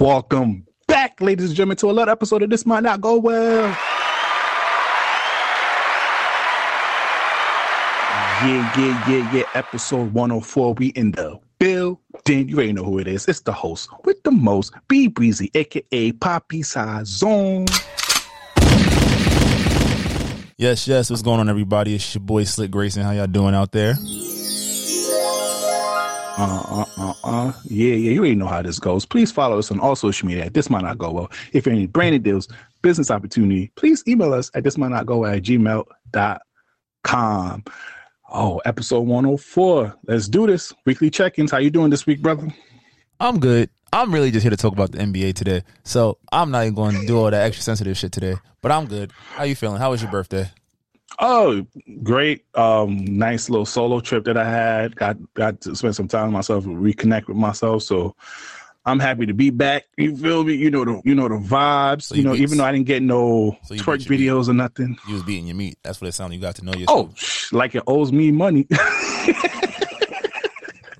Welcome back, ladies and gentlemen, to another episode of This Might Not Go Well. Yeah, yeah, yeah, yeah. Episode 104. We in the building. You already know who it is. It's the host with the most, B Breezy, aka Poppy Size Zone. Yes, yes. What's going on, everybody? It's your boy Slick Grayson. How y'all doing out there? Uh, uh, uh, uh. Yeah, yeah. You already know how this goes. Please follow us on all social media. This might not go well. If you're any branded deals, business opportunity, please email us at this might not go at gmail.com. Oh, episode 104. Let's do this. Weekly check-ins. How you doing this week, brother? I'm good. I'm really just here to talk about the NBA today. So I'm not even going to do all that extra sensitive shit today. But I'm good. How you feeling? How was your birthday? Oh, great. Um, nice little solo trip that I had. Got got to spend some time with myself, reconnect with myself. So I'm happy to be back. You feel me? You know the you know the vibes. So you, you, know, beat, even though I didn't get no so twerk videos meat. or nothing. You was beating your meat. That's what it sounded. You got to know yourself. Oh, like it owes me money.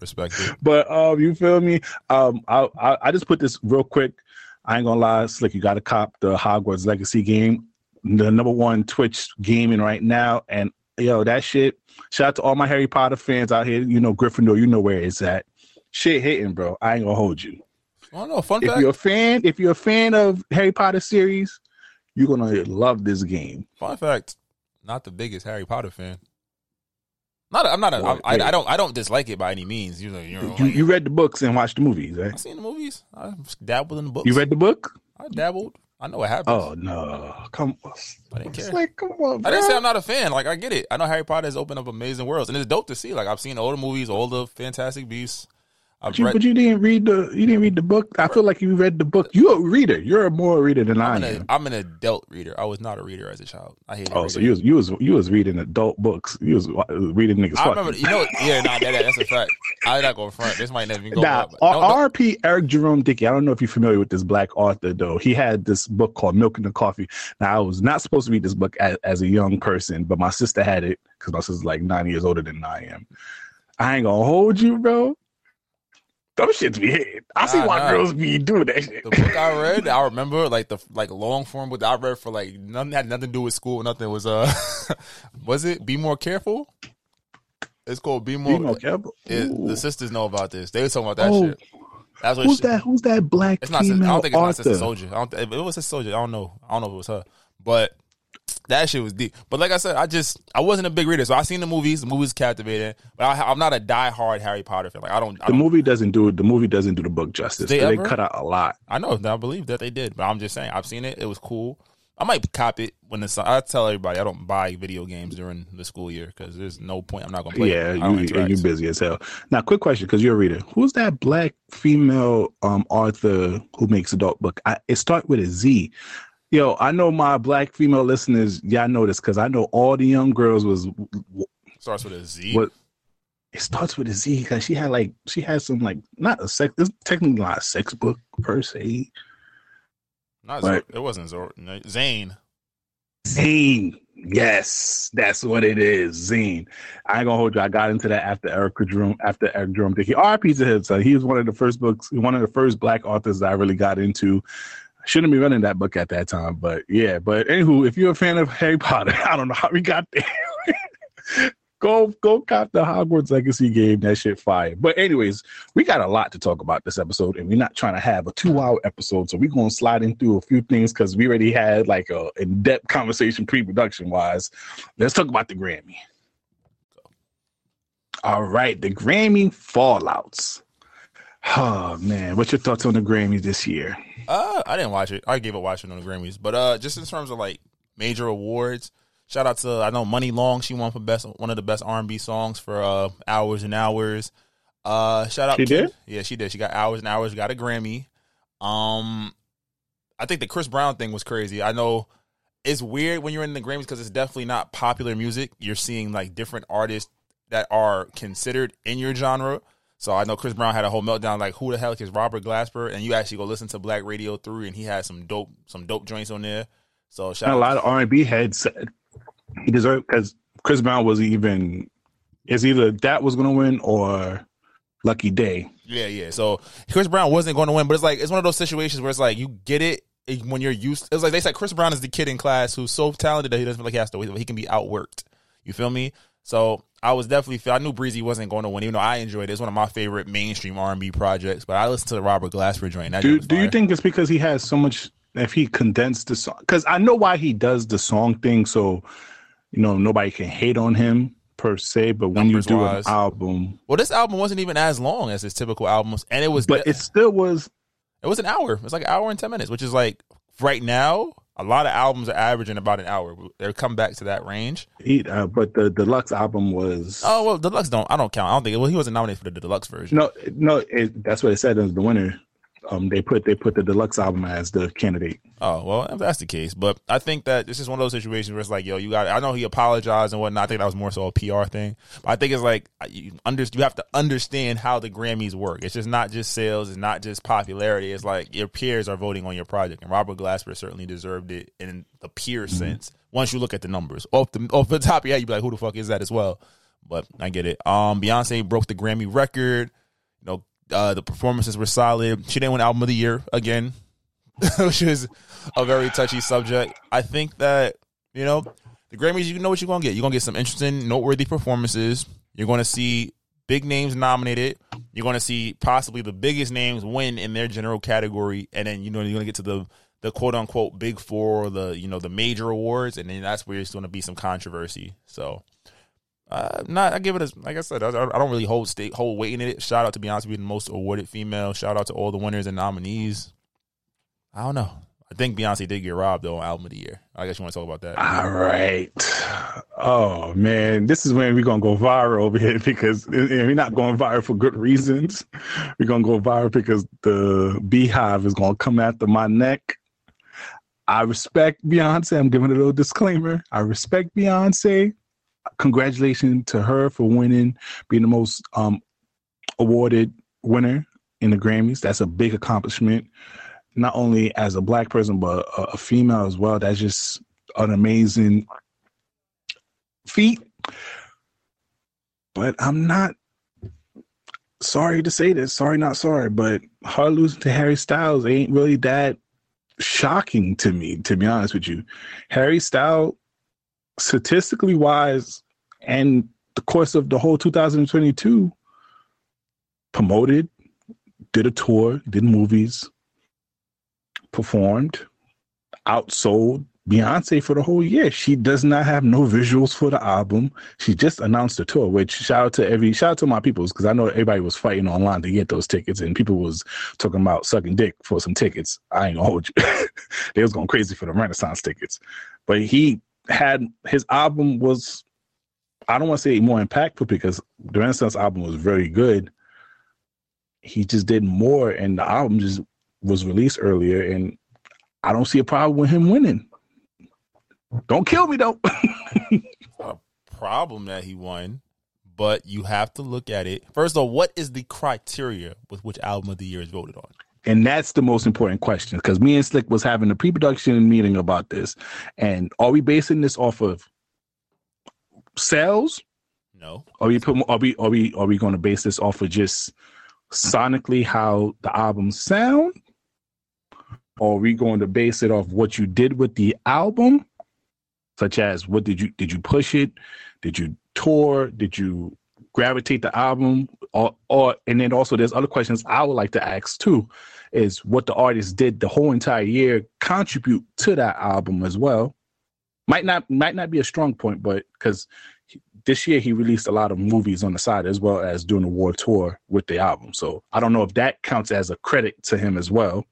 Respect it. But um, you feel me? Um, I, I I just put this real quick. I ain't gonna lie, Slick. You got to cop the Hogwarts Legacy game, the number one Twitch gaming right now, and yo, that shit. Shout out to all my Harry Potter fans out here. You know Gryffindor. You know where it's at. Shit hitting, bro. I ain't gonna hold you. Oh no, fun if fact. you're a fan, if you're a fan of Harry Potter series, you're gonna love this game. Fun fact: not the biggest Harry Potter fan. Not, a, I'm not. A, well, I, I don't. I don't dislike it by any means. You know, you, know, you, read the books and watched the movies, right? I seen the movies. I dabbled in the books. You read the book? I dabbled. I know what happens. Oh no! Come on. I didn't care. Like, come on, bro. I didn't say I'm not a fan. Like I get it. I know Harry Potter has opened up amazing worlds, and it's dope to see. Like I've seen all the movies, all the Fantastic Beasts. But you, read, but you, didn't read the you didn't read the book. I feel like you read the book. You're a reader. You're a more reader than I'm I am. I'm an adult reader. I was not a reader as a child. I hated. Oh, reading. so you was you was you was reading adult books. You was reading niggas. I remember. You know. Yeah. Nah. That, that's a fact. I'm not going front. This might never even go. Nah, up, R.P. Eric Jerome Dickey. I don't know if you're familiar with this black author though. He had this book called Milk and the Coffee. Now I was not supposed to read this book as, as a young person, but my sister had it because my sister's like nine years older than I am. I ain't gonna hold you, bro. Them shits be hitting. I see why nah. girls be doing that shit. The book I read, I remember like the like long form book I read for like nothing had nothing to do with school. Nothing was uh, was it Be More Careful? It's called Be More, be more Careful. It, the sisters know about this. They were talking about that oh. shit. That's what who's she, that? Who's that black it's not, female I don't think it's author? not Sister Souljah. I don't, if it was a soldier, I don't know. I don't know if it was her, but that shit was deep. But like I said, I just I wasn't a big reader, so I seen the movies. The movies captivating, but I, am not a die-hard Harry Potter fan. Like I don't. I the don't, movie doesn't do the movie doesn't do the book justice. They, they cut out a lot. I know. I believe that they did, but I'm just saying I've seen it. It was cool. I might cop it when the. I tell everybody I don't buy video games during the school year because there's no point. I'm not gonna play. Yeah, you, you're busy as hell. Now, quick question because you're a reader. Who's that black female um author who makes adult book? I, it start with a Z. Yo, I know my black female listeners. Y'all know this because I know all the young girls was starts with a Z. What? It starts with a Z because she had like she had some like not a sex. It's technically not a sex book per se. Not but, it wasn't Zor, Zane. Zane. Yes, that's what it is. Zane. I ain't gonna hold you. I got into that after Eric Jerome, after Eric Jerome Dickey. RP to him. So he was one of the first books, one of the first black authors that I really got into shouldn't be running that book at that time, but yeah. But anywho, if you're a fan of Harry Potter, I don't know how we got there. go go cop the Hogwarts Legacy game. That shit fire. But anyways, we got a lot to talk about this episode, and we're not trying to have a two hour episode, so we're gonna slide in through a few things because we already had like a in depth conversation pre production wise. Let's talk about the Grammy. All right, the Grammy fallouts. Oh man, what's your thoughts on the Grammys this year? Uh, I didn't watch it. I gave up watching on the Grammys, but uh, just in terms of like major awards, shout out to I know Muni Long. She won for best one of the best R and B songs for uh hours and hours. Uh, shout out. She Kim- did? Yeah, she did. She got hours and hours. Got a Grammy. Um, I think the Chris Brown thing was crazy. I know it's weird when you're in the Grammys because it's definitely not popular music. You're seeing like different artists that are considered in your genre. So I know Chris Brown had a whole meltdown like who the hell is Robert Glasper? And you actually go listen to Black Radio 3 and he had some dope some dope joints on there. So shout And a lot of R and B heads said he deserved because Chris Brown was even is either that was going to win or Lucky Daye. Yeah, yeah. So Chris Brown wasn't going to win, but it's like it's one of those situations where it's like you get it eh, when you're used. It's like they said Chris Brown is the kid in class who's so talented that he doesn't feel like he has to. He can be outworked. You feel me? So I was definitely. I knew Breezy wasn't going to win, even though I enjoyed it. It's one of my favorite mainstream R and B projects. But I listened to the Robert Glasper joint. That Do Do you think it's because he has so much? If he condensed the song, because I know why he does the song thing, so you know nobody can hate on him per se. But when you do Numbers-wise. an album, Well, this album wasn't even as long as his typical albums, and it was. but it still was it was an hour. It was like an hour and ten minutes, which is like right now. A lot of albums are averaging about an hour. They're come back to that range. he. Uh, but the deluxe album was Oh well, deluxe don't. I don't count. I don't think. Well, he wasn't nominated for the deluxe version. no, no. It, that's what it said as the winner. Um, they put they put the deluxe album as the candidate. Oh well, if that's the case, but I think that this is one of those situations where it's like, yo, you got. I know he apologized and whatnot. I think that was more so a PR thing. But I think it's like you under you have to understand how the Grammys work. It's just not just sales. It's not just popularity. It's like your peers are voting on your project, and Robert Glasper certainly deserved it in the peer sense. Once you look at the numbers off the off the top of your head, you be like, who the fuck is that as well? But I get it. Um, Beyonce broke the Grammy record. Uh, the performances were solid. She didn't win Album of the Year again, which is a very touchy subject. I think that you know the Grammys. You know what you're gonna get. You're gonna get some interesting, noteworthy performances. You're gonna see big names nominated. You're gonna see possibly the biggest names win in their general category, and then you know you're gonna get to the the quote unquote big four, the you know the major awards, and then that's where there's gonna be some controversy. So. Uh, not I give it as like I said I, I don't really hold state hold weight in it. Shout out to Beyonce being the most awarded female. Shout out to all the winners and nominees. I don't know. I think Beyonce did get robbed though album of the year. I guess you want to talk about that. All right. Oh man, this is when we're gonna go viral over here because we're not going viral for good reasons. We're gonna go viral because the beehive is gonna come after my neck. I respect Beyonce. I'm giving a little disclaimer. I respect Beyonce. Congratulations to her for winning, being the most um, awarded winner in the Grammys. That's a big accomplishment, not only as a black person but a, a female as well. That's just an amazing feat. But I'm not sorry to say this. Sorry, not sorry. But her losing to Harry Styles ain't really that shocking to me, to be honest with you. Harry Styles, statistically wise, and the course of the whole 2022, promoted, did a tour, did movies, performed, outsold Beyonce for the whole year. She does not have no visuals for the album. She just announced the tour, which shout out to every shout out to my peoples because I know everybody was fighting online to get those tickets and people was talking about sucking dick for some tickets. I ain't gonna hold you. they was going crazy for the Renaissance tickets. But he had his album was I don't want to say more impactful because the Renaissance album was very good. He just did more and the album just was released earlier and I don't see a problem with him winning. Don't kill me though. a problem that he won, but you have to look at it. First of all, what is the criteria with which album of the year is voted on? And that's the most important question because me and Slick was having a pre-production meeting about this. And are we basing this off of sales? No. Are we put, are we are we are we going to base this off of just sonically how the albums sound? Or are we going to base it off what you did with the album? Such as what did you did you push it? Did you tour? Did you gravitate the album? Or or and then also there's other questions I would like to ask too, is what the artist did the whole entire year contribute to that album as well. Might not might not be a strong point, but because this year he released a lot of movies on the side as well as doing a war tour with the album. So I don't know if that counts as a credit to him as well.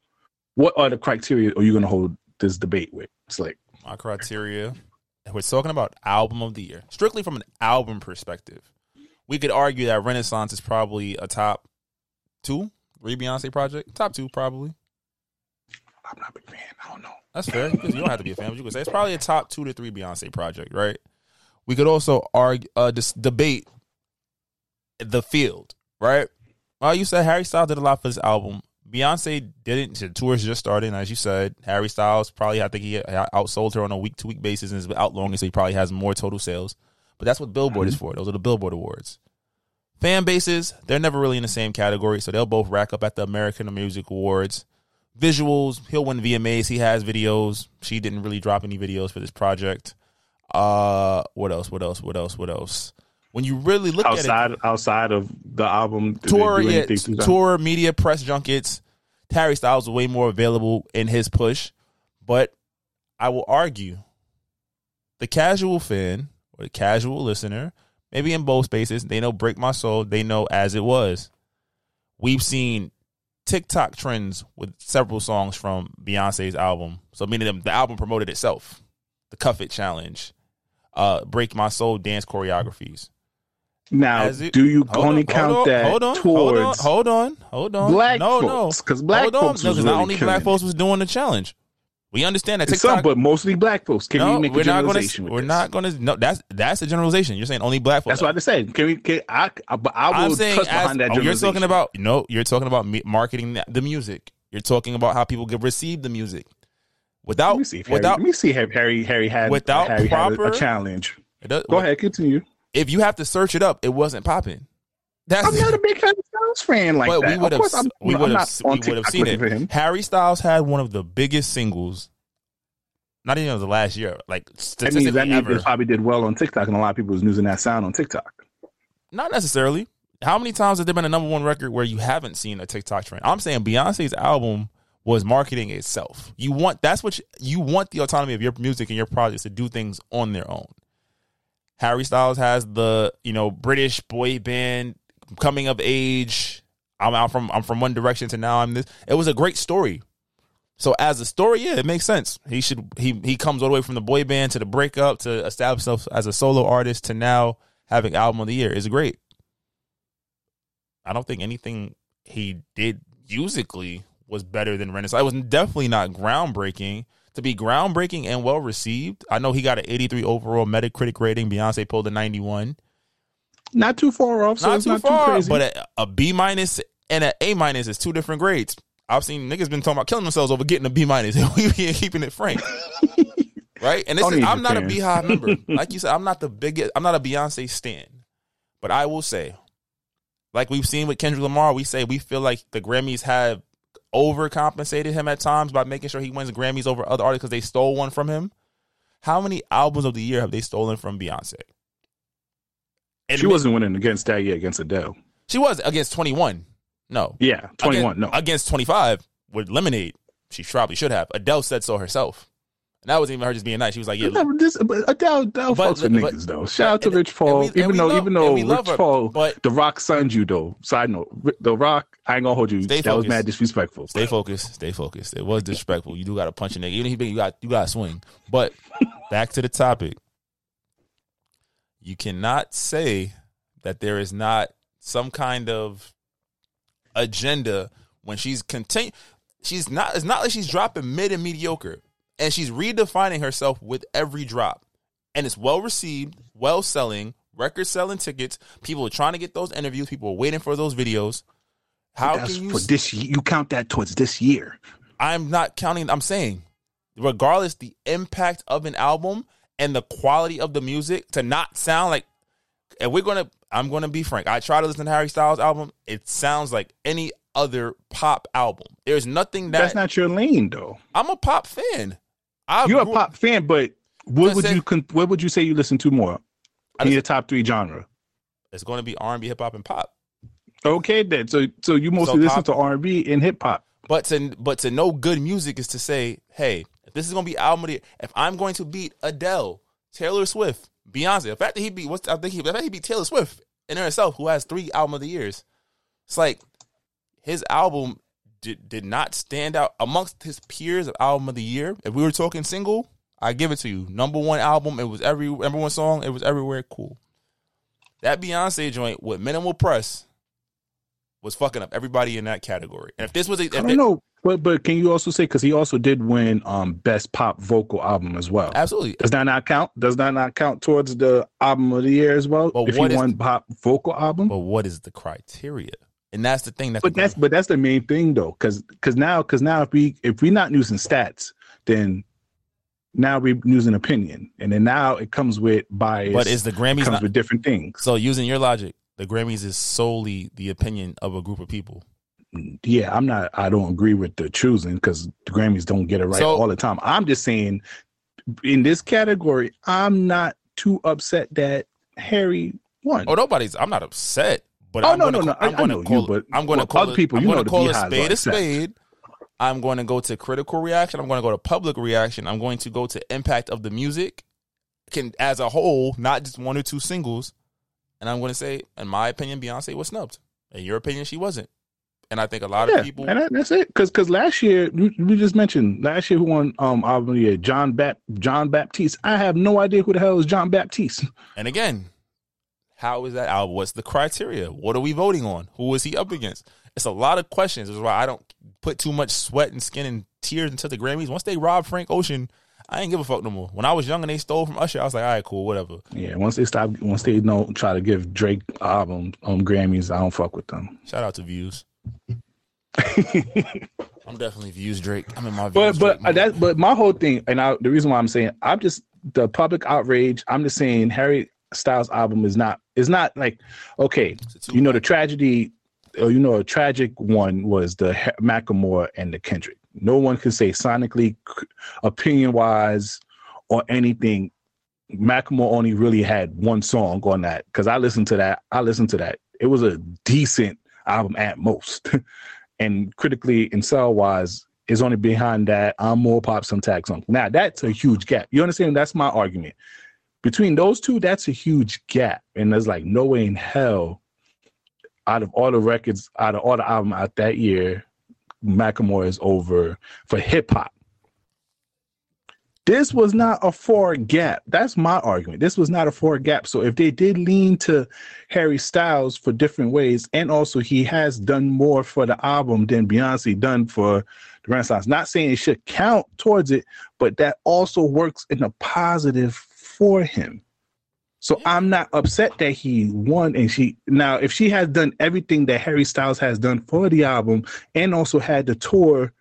What are the criteria are you going to hold this debate with? It's like My criteria. We're talking about album of the year, strictly from an album perspective. We could argue that Renaissance is probably a top two, three Beyonce project. Top two, probably. I'm not a big fan. I don't know. That's fair. you don't have to be a fan, but you could say it's probably a top two to three Beyonce project, right? We could also argue, uh, dis- debate the field, right? Well, you said Harry Styles did a lot for this album. Beyonce didn't. The tour's just starting, as you said. Harry Styles probably, I think he outsold her on a week to week basis and is out longer, so he probably has more total sales. But that's what Billboard is for. Those are the Billboard Awards. Fan bases, they're never really in the same category, so they'll both rack up at the American Music Awards. Visuals, he'll win VMAs. He has videos. She didn't really drop any videos for this project. Uh, what else? What else? What else? What else? When you really look outside at it, outside of the album, tour, yeah, anything through that? tour, media, press junkets. Harry Styles was way more available in his push, but I will argue the casual fan or the casual listener, maybe in both spaces, they know "Break My Soul." They know "As It Was." We've seen TikTok trends with several songs from Beyonce's album. So meaning the, the album promoted itself. The Cuff It Challenge, uh, Break My Soul dance choreographies. Now, it- do you only on, count hold on, that hold on, towards hold on, hold on, hold on. black no, folks? no, Because black hold folks no, was because really not only black folks was doing the challenge. We understand that it. Some, but mostly black folks. Can no, we make we're a not going generalization? to. with We're this? not going to. No, that's that's a generalization. You're saying only black folks. That's what I'm saying. Can we? Can, I, I, but I I'm will saying trust as, behind that oh, you're talking about no. You're talking about marketing the, music. You're talking about how people get receive the music without Let me see if Harry, without. let me see if Harry Harry had without Harry had a- proper- a, challenge. does- Go ahead, continue. If you have to search it up, it wasn't popping. That's I'm not a big fan of Styles fan like but that. we would of have I'm, we would have we would have seen it. Harry Styles had one of the biggest singles. Not even of the last year, like That statistically means that means ever. probably did well on TikTok, and a lot of people was using that sound on TikTok. Not necessarily. How many times has there been a number one record where you haven't seen a TikTok trend? I'm saying Beyonce's album was marketing itself. You want that's what you, you want the autonomy of your music and your projects to do things on their own. Harry Styles has the you know British boy band coming of age. I'm out from I'm from One Direction to now I'm this. It was a great story. So as a story, yeah, it makes sense. He should he he comes all the way from the boy band to the breakup to establish himself as a solo artist to now having album of the year is great. I don't think anything he did musically was better than Renaissance. It was definitely not groundbreaking. To be groundbreaking and well received, I know he got an 83 overall Metacritic rating. Beyonce pulled a 91. Not too far off, so not too not far, too crazy. but a, a B minus and an A minus is two different grades. I've seen niggas been talking about killing themselves over getting a B minus. we be keeping it frank, right? And this is, I'm not a fans. Beehive member. Like you said, I'm not the biggest. I'm not a Beyonce stan, but I will say, like we've seen with Kendrick Lamar, we say we feel like the Grammys have overcompensated him at times by making sure he wins Grammys over other artists because they stole one from him. How many albums of the year have they stolen from Beyonce? And she wasn't winning against year against Adele. She was against 21. No. Yeah, 21. Against, no, Against 25 with Lemonade. She probably should have. Adele said so herself. And that wasn't even her just being nice. She was like, yeah. Never- this, but Adele, Adele But- fucks with but- niggas though. Shout out to and- Rich Paul. we- even though, love- even though Rich her, Paul, but- The Rock signed you though. Side note, The Rock, I ain't gonna hold you. That was focused. mad disrespectful. Stay focused. Stay focused. It was disrespectful. You do got to punch a nigga. Even if you got you got to swing. But back to the topic. You cannot say that there is not some kind of agenda when she's continue. She's not. It's not like she's dropping mid and mediocre, and she's redefining herself with every drop, and it's well received, well selling, record selling tickets. People are trying to get those interviews. People are waiting for those videos. How That's can you for this. You count that towards this year. I'm not counting. I'm saying, regardless the impact of an album and the quality of the music to not sound like. And we're gonna. I'm gonna be frank. I try to listen to Harry Styles album. It sounds like any other pop album. There's nothing that That's not your lane though. I'm a pop fan. I You're a pop fan, but what would Listen- you con- what would you say you listen to more I in listen- your top three genre? It's going to be R&B, hip hop, and pop. Okay, then. So so you mostly listen pop- to R and B and hip hop. But to but to know good music is to say, hey, this is gonna be album of the year, if I'm going to beat Adele, Taylor Swift, Beyonce, the fact that he beat what's I think he the fact he beat Taylor Swift in herself, who has three album of the years, it's like his album did did not stand out amongst his peers of album of the year. If we were talking single, I give it to you. Number one album, it was every number one song, it was everywhere cool. That Beyonce joint with minimal press was fucking up everybody in that category. And if this was, a, if I don't know, but but can you also say because he also did win um best pop vocal album as well? absolutely, Does that not count? Does that not count towards the album of the year as well? But if what he won pop vocal album, but what is the criteria? And that's the thing. That's but the that's but that's the main thing though, because because now because now if we if we're not using stats, then now we're using opinion, and then now it comes with bias. But is the it Grammys comes not, with different things? so using your logic? The Grammys is solely the opinion of a group of people. Yeah, I'm not. I don't agree with the choosing because the Grammys don't get it right So- all the time. I'm just saying, in this category, I'm not too upset that Harry won. Oh, nobody's. I'm not upset, but Oh, I'm no, gonna no, no, I'm I- I going know to you, call. but- I'm going to well, call other it- people, I'm you going know to call a spade a spade. I'm going to go to critical reaction. I'm going to go to public reaction. I'm going to go to impact of the music, can as a whole, not just one or two singles. And I'm going to say, in my opinion, Beyonce was snubbed. In your opinion, she wasn't. And I think a lot yeah, of people. and that's it. Because because last year we, just mentioned last year who won um album year John Bap Jon Batiste. I have no idea who the hell is Jon Batiste. And again, how is that album? What's the criteria? What are we voting on? Who is he up against? It's a lot of questions. This is why I don't put too much sweat and skin and tears into the Grammys. Once they robbed Frank Ocean, I ain't give a fuck no more. When I was young and they stole from Usher, I was like, all right, cool, whatever. Yeah, once they stop, once they don't try to give Drake album um Grammys, I don't fuck with them. Shout out to Views. I'm definitely Views Drake. I'm in my But Views but uh, that but my whole thing, and I, the reason why I'm saying I'm just the public outrage. I'm just saying Harry Styles album is not is not like okay. You know the tragedy, or you know a tragic one was the Macklemore and the Kendrick. No one can say sonically, opinion wise, or anything. Macklemore only really had one song on that because I listened to that. I listened to that. It was a decent album at most, and critically and sell wise is only behind that I'm more pop some tag on. Now that's a huge gap. You understand? That's my argument. Between those two, that's a huge gap, and there's like no way in hell out of all the records, out of all the album out that year, Macklemore is over for hip hop. This was not a four gap. That's my argument. This was not a four gap. So if they did lean to Harry Styles for different ways, and also he has done more for the album than Beyonce done for the Renaissance. Not saying it should count towards it, but that also works in a positive for him. So I'm not upset that he won and she now if she has done everything that Harry Styles has done for the album and also had the tour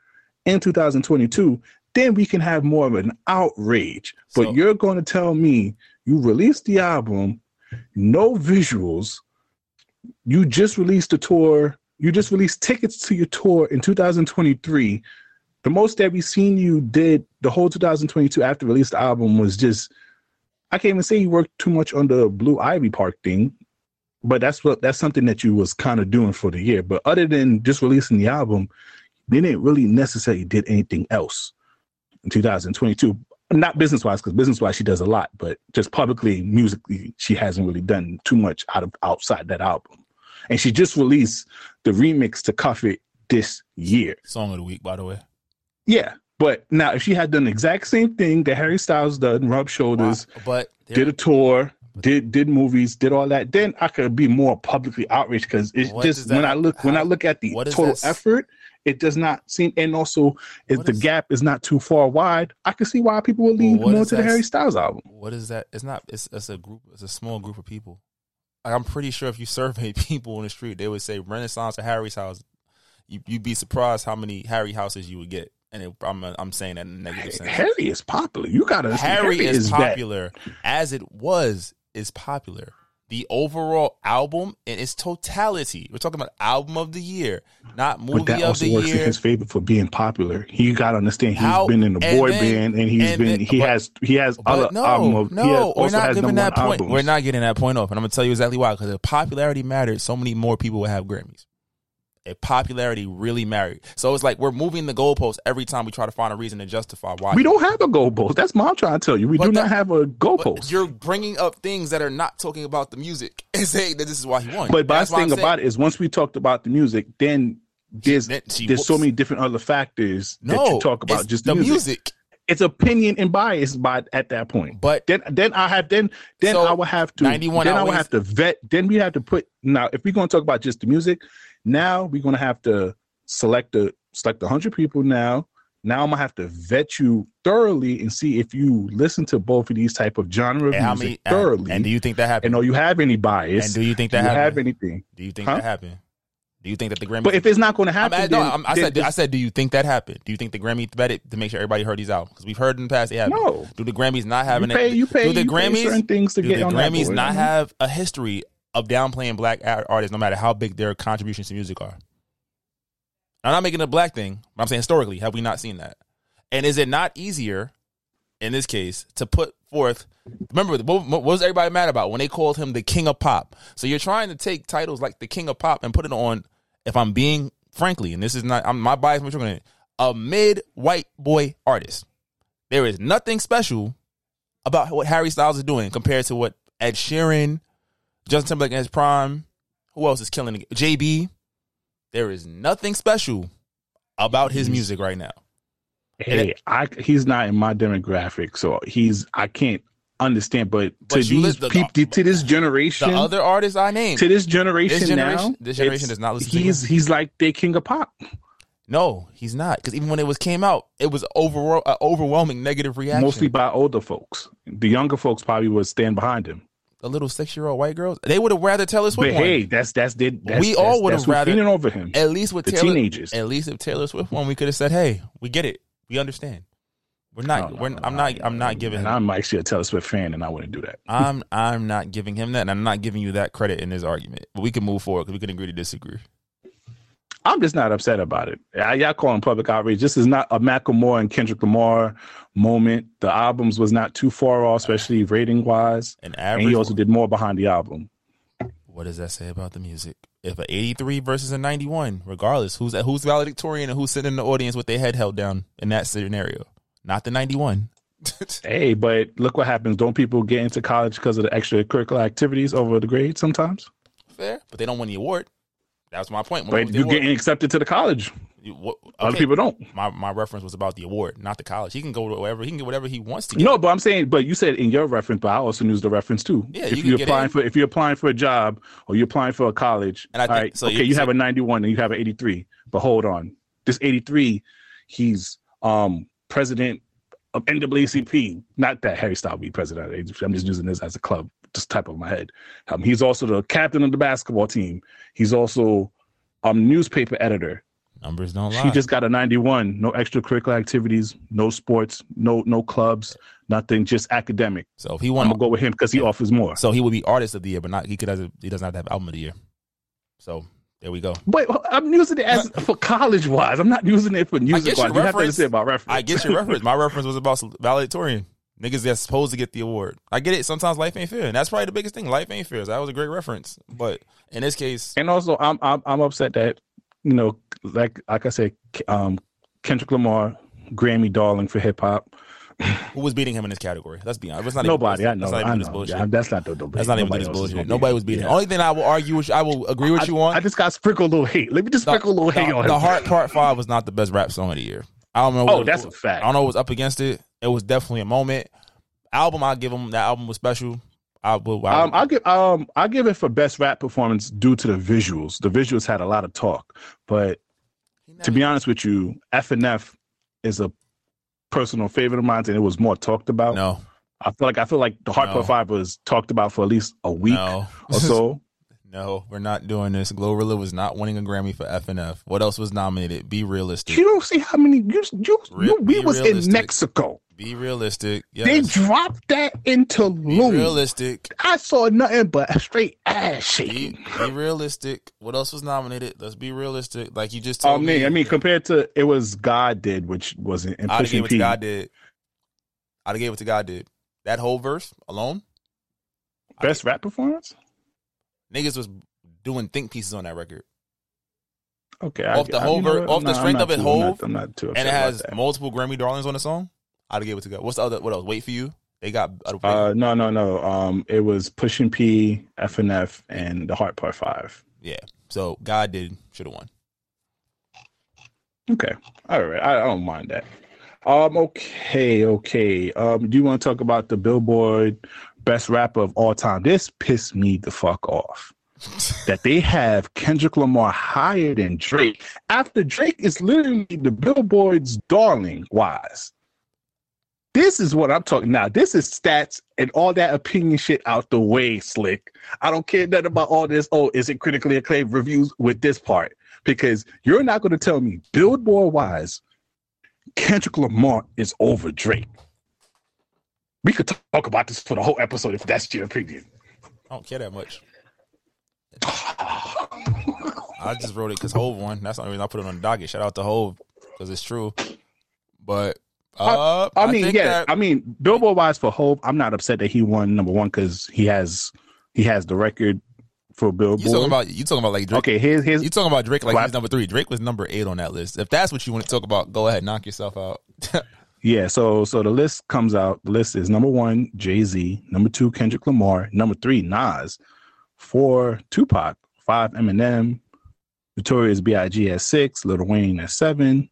in 2022, then we can have more of an outrage. But So- you're going to tell me you released the album, no visuals, you just released the tour, you just released tickets to your tour in 2023. The most that we've seen you did the whole 2022 after release the album was just I can't even say you worked too much on the Blue Ivy Park thing, but that's what that's something that you was kind of doing for the year. But other than just releasing the album, they didn't really necessarily did anything else in 2022. Not business wise, because business wise she does a lot, but just publicly, musically, she hasn't really done too much out of outside that album. And she just released the remix to Cuff It this year. Song of the week, by the way. Yeah. But now if she had done the exact same thing that Harry Styles done, rub shoulders, But did a tour, did did movies, did all that, then I could be more publicly outraged because it's What just that- when I look when I look at the total that effort, it does not seem and also if the is- gap is not too far wide, I can see why people would lean what more is to the Harry Styles album. what is that? It's not. It's, it's a group. It's a small group of people. Like, I'm pretty sure if you survey people on the street, they would say Renaissance or Harry's house. You, you'd be surprised how many Harry houses you would get. And it, I'm I'm saying that in a negative sense. Harry is popular. You gotta understand, Harry is that- popular as it was is popular. The overall album in its totality. We're talking about album of the year, not movie But that of also the works in his favor for being popular. He got to understand he's How- been in the and boy then- band and he's and been then- he but- has he has other no, album of no, he has, we're not giving that point. albums. We're not getting that point off, and I'm gonna tell you exactly why. Because if popularity mattered, so many more people would have Grammys. Popularity really mattered, so it's like we're moving the goalposts every time we try to find a reason to justify why. We don't have a goalpost. That's what I'm trying to tell you. We But do that- not have a But goalpost. you're bringing up things that are not talking about the music and saying that this is why he won. But the That's thing about it is, once we talked about the music, then there's then she there's so many different other factors no, that you talk about. Just the music. music. it's opinion and bias by at that point. But then then I have then then So, I will have to 91 then I always- have to vet then we have to put now if we're gonna talk about just the music, now we're gonna have to select the select a hundred people now. Now I'm gonna have to vet you thoroughly and see if you listen to both of these type of genre and music many? thoroughly. And, and do you think that and do you have any bias. And do you think do that you happened? have anything. do you think Huh? that happened? Do you think that the Grammy? But if it's not gonna I'm, happen, I, no, then- I then said, I said, do you think that happened? Do you think the Grammy vetted to make sure everybody heard these out? Because we've heard in the past haven't. No. Do the Grammys not have you an? pay, you pay, do the Grammys certain things to do get the Grammys not Mhm. have a history of downplaying black artists, no matter how big their contributions to music are? I'm not making a black thing. But I'm saying historically, have we not seen that? And is it not easier, in this case, to put forth? Remember, what, what was everybody mad about when they called him the king of pop? So you're trying to take titles like the king of pop and put it on. If I'm being frankly, and this is not I'm, my bias, going a mid white boy artist. There is nothing special about what Harry Styles is doing compared to what Ed Sheeran, Justin Timberlake in his prime. Who else is killing it? JB. There is nothing special about his music right now. Hey, I he's not in my demographic, so he's I can't understand. But, But to these the- people, to this generation, The other artists I named, to this generation, This generation- now, this generation does not listen to He's he's like the king of pop. no, he's not. Because even when it was came out, it was over uh, overwhelming negative reaction. Mostly by older folks. The younger folks probably would stand behind him. The little six year old white girls, they would have rather Taylor Swift. But won. hey, that's that's did that's, We all would've that's who's rather- leaning over him. at least with the Taylor, teenagers. At least if Taylor Swift won, we could have said, "Hey, we get it, we understand." We're not. No, no, we're, no, I'm no, not. no, I'm not giving. And I'm actually a Taylor Swift fan, and I wouldn't do that. I'm. I'm not giving him that, and I'm not giving you that credit in this argument. But we can move forward because we can agree to disagree. I'm just not upset about it. I, y'all calling public outrage. This is not a Macklemore and Kendrick Lamar moment. The albums was not too far off, especially rating wise. An And he also did more behind the album. what does that say about the music? If a 83 versus a 91, regardless, who's who's valedictorian and who's sitting in the audience with their head held down in that scenario? Not the 91. Hey, but look what happens. Don't people get into college because of the extracurricular activities over the grade sometimes? Fair, but they don't win the award. That's my point. When But you getting accepted to the college. what- Other people don't. My my reference was about the award, not the college. He can go to wherever he can get whatever he wants to get. No, but I'm saying, but you said in your reference, but I also use the reference too. Yeah, if you you're applying in. for if you're applying for a job or you're applying for a college, And I think- right, so okay, you- have a 91 and you have an 83, but hold on, this 83, he's um president of NAACP. Not that Harry Styles be president. I'm just using this as a club, just type of my head. Um, he's also the captain of the basketball team. He's also um newspaper editor. Numbers don't lie. He just got a 91. No extracurricular activities, no sports, no no clubs, nothing, just academic. so if he I'm gonna go with him because he offers more. so he would be artist of the year, but not he could has he doesn't have to have album of the year. So there we go. Wait, I'm using it as for college wise. I'm not using it for music wise. You have to understand about reference. I get your reference. My reference was about valedictorian. Niggas that's supposed to get the award. I get it. Sometimes life ain't fair, and that's probably the biggest thing. Life ain't fair. So that was a great reference, but in this case, and also, I'm I'm I'm upset that you know, like like I said, um, Kendrick Lamar, Grammy darling for hip hop. who was beating him in this category? Let's be honest. Let's not Nobody, even, I know, let's not even I do this bullshit. Yeah, that's not the. Let's not even Nobody this bullshit. gonna Nobody was beating. yeah. him. Only thing I will argue, which I will agree with I, you on. I just got sprinkled a little hate. Let me just sprinkle a little hate the, on the him. Heart Part Five was not the best rap song of the year. I don't know. Oh, that's a fact. I don't know what was up against it. It was definitely a moment. Album, I'll give him that album was special. I will. I Um, I'll give um I'll give it for best rap performance due to the visuals. The visuals had a lot of talk, but to be honest with you, F and F is a personal favorite of mine, and it was more talked about. no, I feel like I feel like the Hardcore No. Five was talked about for at least a week no, or so. no. We're not doing this. Glorilla was not winning a Grammy for FNF. What else was nominated? Be realistic. you don't see how many you, you, Re- you we was in. Mexico. Be realistic. They dropped that into Be Loon. realistic. I saw nothing but straight ass Be, shaking. be realistic. What else was nominated? Let's be realistic. Like you just I told mean, me. I mean, compared to it was God did, which wasn't and I'd have gave it P. to God did. I'd have gave it to God did. That whole verse alone, Best rap performance. niggas was doing think pieces on that record. Okay, Off the whole ver- off the strength of it, whole, I'm not, I'm not too upset and it has that. multiple Grammy darlings on the song. I'd gave it to go. What's the other? What else? Wait for you. They got. Uh, no, no, no. Um, it was pushing P, FNF, and the Heart Part Five. yeah. So God did should have won. Okay, all right. I, I don't mind that. Um. Okay. Okay. Um. Do you want to talk about the Billboard Best Rapper of All Time? This pissed me the fuck off. that they have Kendrick Lamar higher than Drake after Drake is literally the Billboard's darling. Wise. This is what I'm talking now. This is stats and all that opinion shit out the way, slick. I don't care nothing about all this. Oh, is it critically acclaimed reviews with this part? Because you're not going to tell me Billboard wise, Kendrick Lamar is over Drake. We could talk about this for the whole episode if that's your opinion. I don't care that much. I just wrote it because Hov won. That's the only reason I put it on the docket. Shout out to Hov because it's true. But uh, I, I mean, think yeah, that- I mean, Billboard wise for Hov, I'm not upset that he won number one because he has he has the record for Billboard. you talking about you talking about like Drake. okay, here's his You talking about Drake like Clap. he's number three. Drake was number eight on that list. If that's what you want to talk about, go ahead, knock yourself out. Yeah, so so the list comes out. The list is number one, Jay Z, number two, Kendrick Lamar, number three, Nas, four, Tupac, five, Eminem, Notorious B.I.G. at six, Lil Wayne at seven,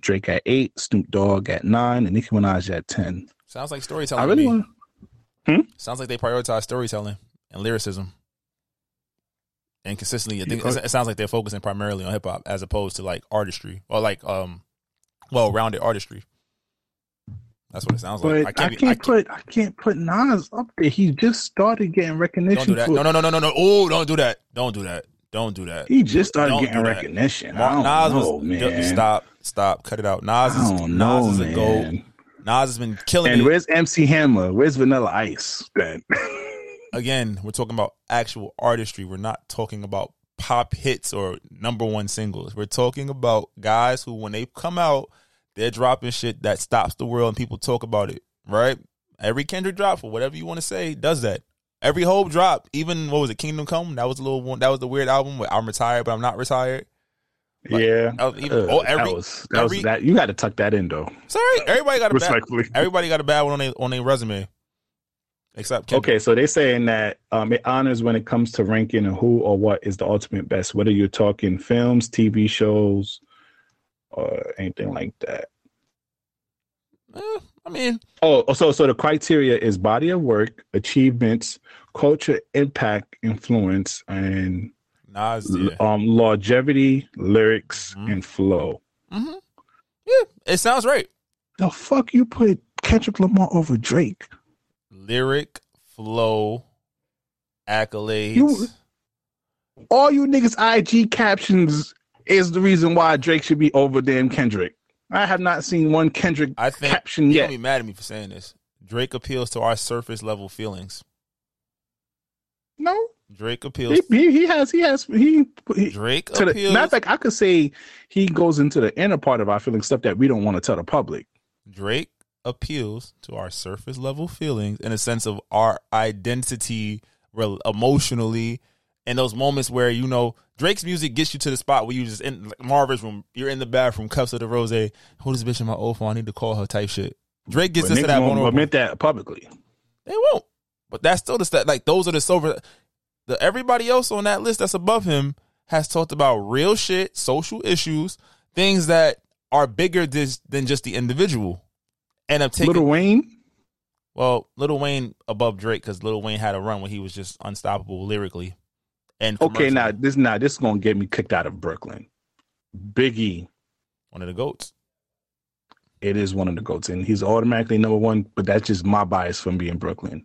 Drake at eight, Snoop Dogg at nine, and Nicki Minaj at ten. Sounds like storytelling. I really want. Sounds like they prioritize storytelling and lyricism. And consistently, I think it sounds like they're focusing primarily on hip hop as opposed to like artistry or like um, well rounded artistry. That's what it sounds But like. I be- can't, put I can't put Nas up there. He just started getting Don't recognition. do that. for- No, no, no, no, no, no. Oh, don't do that. Don't do that. Don't do that. He just started Don't getting recognition. Mar- I don't Nas know, was man. stop, stop, cut it out. Nas is know, Nas is a goat. man. Nas has been killing And it. where's MC Hammer? Where's Vanilla Ice? Then Again, we're talking about actual artistry. We're not talking about pop hits or number one singles. We're talking about guys who, when they come out, they're dropping shit that stops the world and people talk about it. Right? Every Kendrick drop, or whatever you want to say, does that. Every Hov drop, even what was it, Kingdom Come? That was a little one. That was the weird album where I'm retired, but I'm not retired. Like, yeah, even- oh, every- that was that every- was that. You got to tuck that in though. Sorry, everybody got a bad, Respectfully. everybody got a bad one on their on their resume, except Kendrick. Okay, so they're saying that um, it honors when it comes to ranking and who or what is the ultimate best, whether you're talking films, TV shows, or anything like that. Eh, I mean, Oh, so so the criteria is body of work, achievements, culture, impact, influence, and Nas, yeah. um longevity, lyrics, Mhm. and flow. hmm Yeah, it sounds right. The fuck you put Kendrick Lamar over Drake? Lyric, flow, accolades. You- All you niggas IG captions is the reason why Drake should be over damn Kendrick. I have not seen one Kendrick I think caption you're yet. gonna be mad at me for saying this. Drake appeals to our surface level feelings. No, Drake appeals. he, he, he has he has he, he Drake to the appeals. matter of fact, I could say he goes into the inner part of our feeling stuff that we don't want to tell the public. Drake appeals to our surface level feelings in a sense of our identity emotionally and those moments where you know Drake's music gets you to the spot where you just in like Marvin's room, you're in the bathroom, cups of the rose, hold this bitch in my old phone, I need to call her type shit. Drake gets But us to that won't vulnerable. admit that publicly. They won't. But that's still the stat. Like those are the sober. The everybody else on that list that's above him has talked about real shit, social issues, things that are bigger dis- than just the individual. And I'm taking Lil Wayne, well, Lil Wayne above Drake because Lil Wayne had a run when he was just unstoppable lyrically. And okay, now this now this is gonna get me kicked out of Brooklyn. Biggie, one of the goats. it is one of the goats, and he's automatically number one. But that's just my bias from being Brooklyn.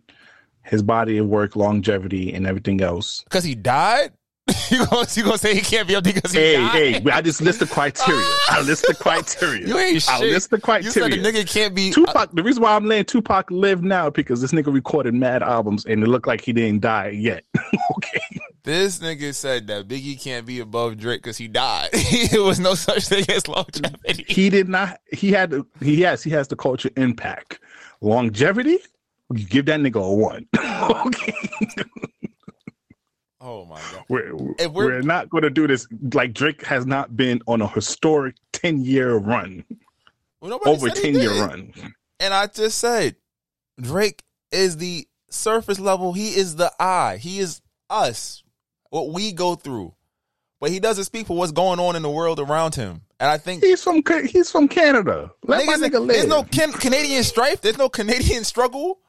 His body of work, longevity, and everything else. Because he died. you gonna you gonna say he can't be up because he Hey, died? hey, I just list the criteria. I list the criteria. You ain't shit. I list the criteria. You said the nigga can't be. Uh, Tupac. the reason why I'm letting Tupac live now because this nigga recorded mad albums and it looked like he didn't die yet. okay. This nigga said that Biggie can't be above Drake because he died. it was no such thing as longevity. He did not. He had. He has. He has the culture impact. Longevity. Give that nigga a one. okay. Oh my god. We're, If we're, we're- not going to do this. Like Drake has not been on a historic ten year run, Well, over ten year run. And I just said, Drake is the surface level. He is the I. He is us. What we go through. But he doesn't speak for what's going on in the world around him. And I think He's from he's from Canada. Let my nigga live. there's no can- Canadian strife. There's no Canadian struggle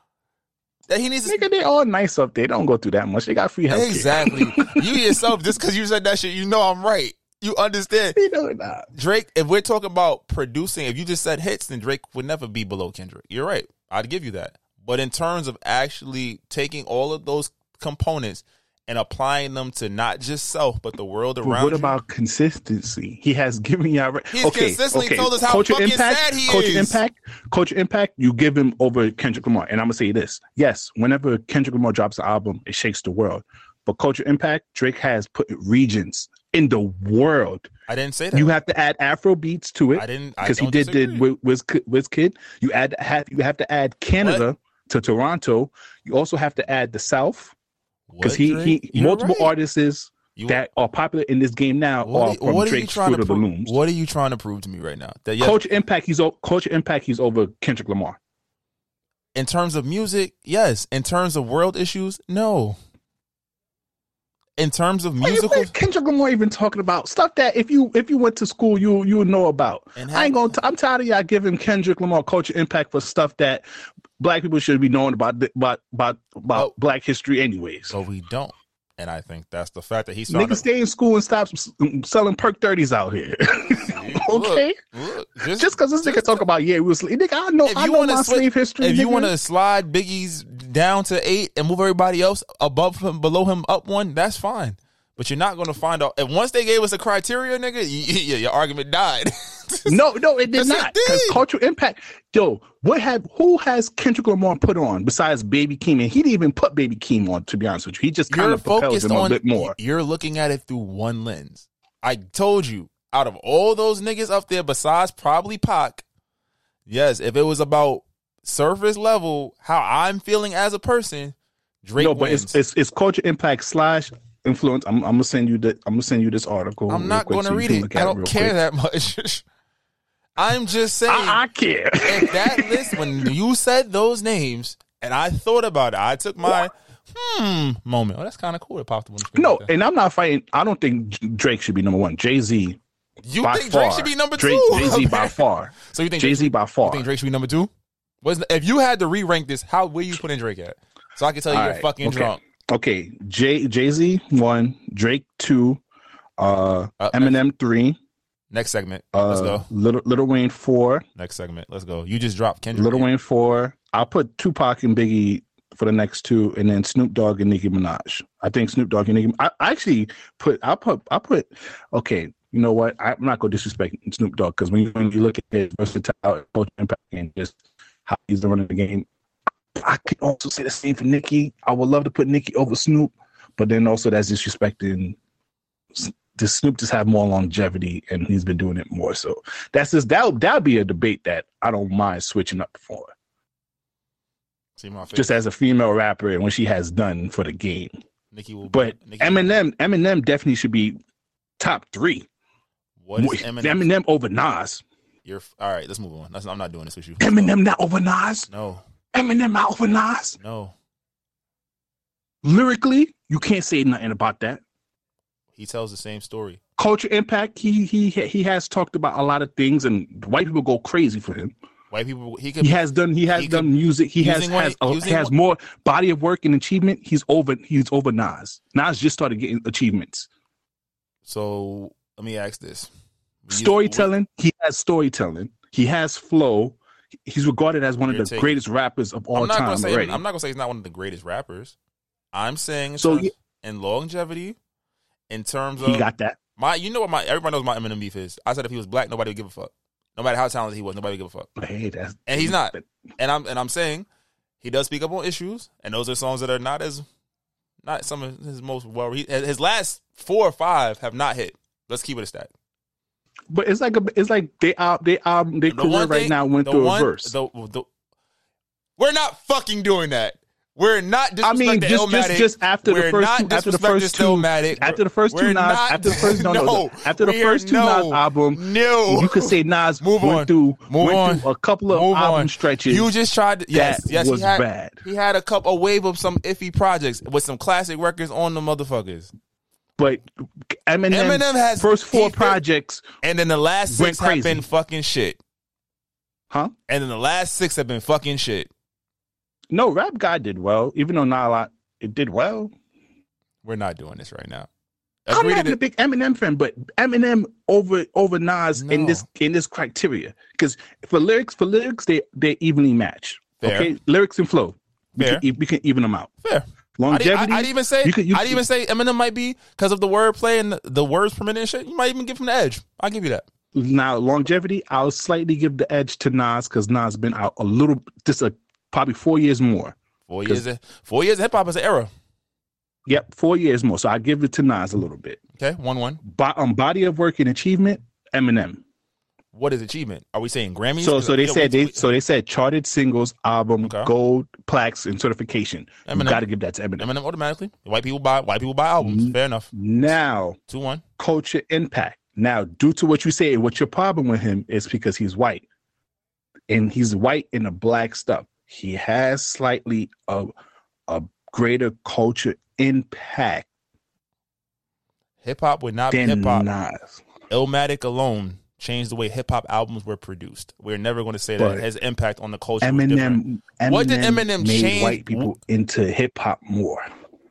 that he needs to. nigga, they all nice up there. They don't go through that much. They got free health Exactly. you yourself, just because you said that shit, you know I'm right. You understand. You know that. Drake, if we're talking about producing, if you just said hits, then Drake would never be below Kendrick. You're right. I'd give you that. But in terms of actually taking all of those components and applying them to not just self, but the world But around what you, about consistency? He has given y'all. Re- He's okay, consistently okay. told us how Culture fucking impact, sad he Culture is. impact, culture impact. You give him over Kendrick Lamar, and I'm gonna say this: yes, whenever Kendrick Lamar drops an album, it shakes the world. But culture impact, Drake has put regions in the world. I didn't say that. You have to add Afro beats to it I didn't. Because he did disagree. did with Wiz, Wizkid. You add have you have to add Canada to Toronto. You also have to add the South because he Drake? he You're multiple right. artists You- that are popular in this game now What, are are- from what you Drake's Fruit of the prove? Looms. What are you trying to prove to me right now? That yes, Culture impact, he's culture impact, he's over Kendrick Lamar. in terms of music, yes. In terms of world issues, no. In terms of musical, Kendrick Lamar even talking about stuff that if you if you went to school you you would know about. And I ain't gonna. T- I'm tired of y'all giving Kendrick Lamar culture impact for stuff that black people should be knowing about about about about Oh. black history anyways. but we don't. And I think that's the fact that he's Niggas to stay in school and stop selling perk thirties out here. okay, Look, look, just because this nigga talk about yeah, we was nigga. I know if I you know want my to slave history. if you want to slide Biggie's down to eight and move everybody else above him, below him, up one, that's fine. But you're not going to find out. And once they gave us a criteria, nigga, y- y- your argument died. No, no, it did Yes, not. Because cultural impact. Yo, what have who has Kendrick Lamar put on besides Baby Keem? And he didn't even put Baby Keem on. To be honest with you, he just kind of focused on a bit more. You're looking at it through one lens. I told you, out of all those niggas up there, besides probably Pac, yes, if it was about surface level, how I'm feeling as a person, Drake no, but wins. it's, it's it's culture impact slash influence. I'm, I'm gonna send you the I'm gonna send you this article. I'm not going to so read it. I don't care quick. that much. I'm just saying. I, I care. if that list, when you said those names, and I thought about it, I took my hmm moment. Oh, that's kind of cool. It popped up on the screen. no, right and I'm not fighting. I don't think Drake should be number one. Jay Z you by think far. Drake should be number Drake, two? Jay Z by far. So you think Jay Z by far? you think Drake should be number two? What's if you had to re-rank this? How where you put in Drake at? So I can tell you All you're right, fucking okay. drunk. Okay, Jay Jay Z one, Drake two, uh, Up Eminem three, Next segment. uh, Let's go. Little Lil Wayne four, Next segment. Let's go. You just dropped Kendrick. Lil Wayne four. I'll put Tupac and Biggie for the next two, and then Snoop Dogg and Nicki Minaj. I think Snoop Dogg and Nicki. I, I actually put. I put. I put. Okay, you know what? I'm not gonna disrespect Snoop Dogg because when you when you look at his versatile culture impact and just how he's running the game, I could also say the same for Nicki. I would love to put Nicki over Snoop, but then also that's disrespecting. Does Snoop just have more longevity and he's been doing it more? So that's just that that'll be a debate that I don't mind switching up for See my face. just as a female rapper and what she has done for the game. Nicki will. But Nicki, Eminem, Eminem definitely should be top three. What is Eminem, Eminem? over Nas. You're all right. Let's move on. That's, I'm not doing this with you. Eminem not over Nas. No, Eminem not over Nas. no. Lyrically, you can't say nothing about that. He tells the same story. Culture impact, he he he has talked about a lot of things, and white people go crazy for him. White people. He could. He has done he has he done could- music. He has has, uh, using has more body of work and achievement. He's over he's over Nas. Nas just started getting achievements. So let me ask this: storytelling he has storytelling he has flow he's regarded as one of the greatest rappers of all I'm not time gonna say. already I'm not gonna say he's not one of the greatest rappers. I'm saying So, terms- yeah- in longevity, in terms of he got that my. You know what my everybody knows my Eminem beef is. I said if he was black, nobody would give a fuck. No matter how talented he was, nobody would give a fuck. but hey that's And he's not. And I'm and I'm saying he does speak up on issues, and those are songs that are not as not some of his most well. His last four or five have not hit. Let's keep it a stack. but it's like a, it's like they are they are their The career right thing- now went through one- a verse the- the- we're not fucking doing that. We're not I mean, just, just just after We're the first two, after the first two, Stillmatic. after the first two Nas, not- after the first no, no, no, after the first two no. Nas album, No, you could say Nas Move went on. through Move went on. through a couple of Move album on. stretches. You just tried. To, yes, yes, was he had bad. he had a couple a wave of some iffy projects with some classic records on the motherfuckers. But Eminem, Eminem has- first four projects, And then the last six have been fucking shit. huh? And then the last six have been fucking shit. No, Rap God did well, even though not a lot. It did well. We're not doing this right now. I'm Agree not a big Eminem fan, but Eminem over over Nas in this in this criteria because for lyrics for lyrics they they evenly match. Fair. Okay, lyrics and flow. We can, we can even them out. fair. I'd, Longevity. I'd even say you could- you I'd even say Eminem might be because of the wordplay and the, the words permitted and shit. You might even give him the edge. I'll give you that. Now longevity, I'll slightly give the edge to Nas because Nas been out a little, just a probably four years more. Four years. Of, four years hip hop is an era. Yep, four years more. So I give it to Nas a little bit. Okay, one one. Bo- um, body of work and achievement, Eminem. What is achievement? Are we saying Grammys? So so they Yeah, said we- they so they said charted singles, album, Okay. gold plaques, and certification. You got to give that to Eminem. Eminem automatically. White people buy white people buy albums. Fair enough. Now Two one. culture impact. Now, due to what you say, what your problem with him is because he's white, and he's white in the black stuff. He has slightly a a greater culture impact Hip hop would not be hip hop. Illmatic alone changed the way hip hop albums were produced. We're never going to say that But it has impact on the culture. Eminem, Eminem, What did Eminem made change- white people into hip hop more?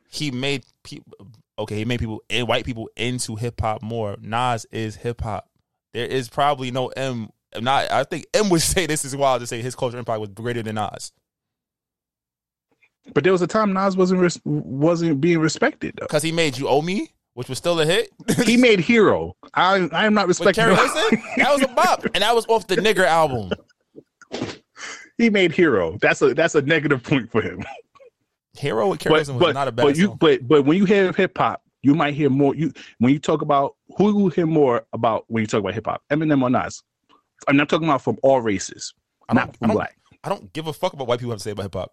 He made people. Okay, he made people eh, white people into hip hop more. Nas is hip hop. There is probably no M. Not. I think M would say this is wild to say his culture impact was greater than Nas But there was a time Nas wasn't res- wasn't being respected though. because he made "You Owe Me," which was still a hit. He made Hero. I I am not respecting. Keri. That was a bop, and that was off the Nigger album. he made Hero. That's a that's a negative point for him. Hero with Keri but was but, not a bad but you song. but but when you hear hip hop, you might hear more. You when you talk about who you hear more about when you talk about hip hop, Eminem or Nas. I'm not talking about from all races, I don't- not I black. I don't give a fuck about what white people have to say about hip hop.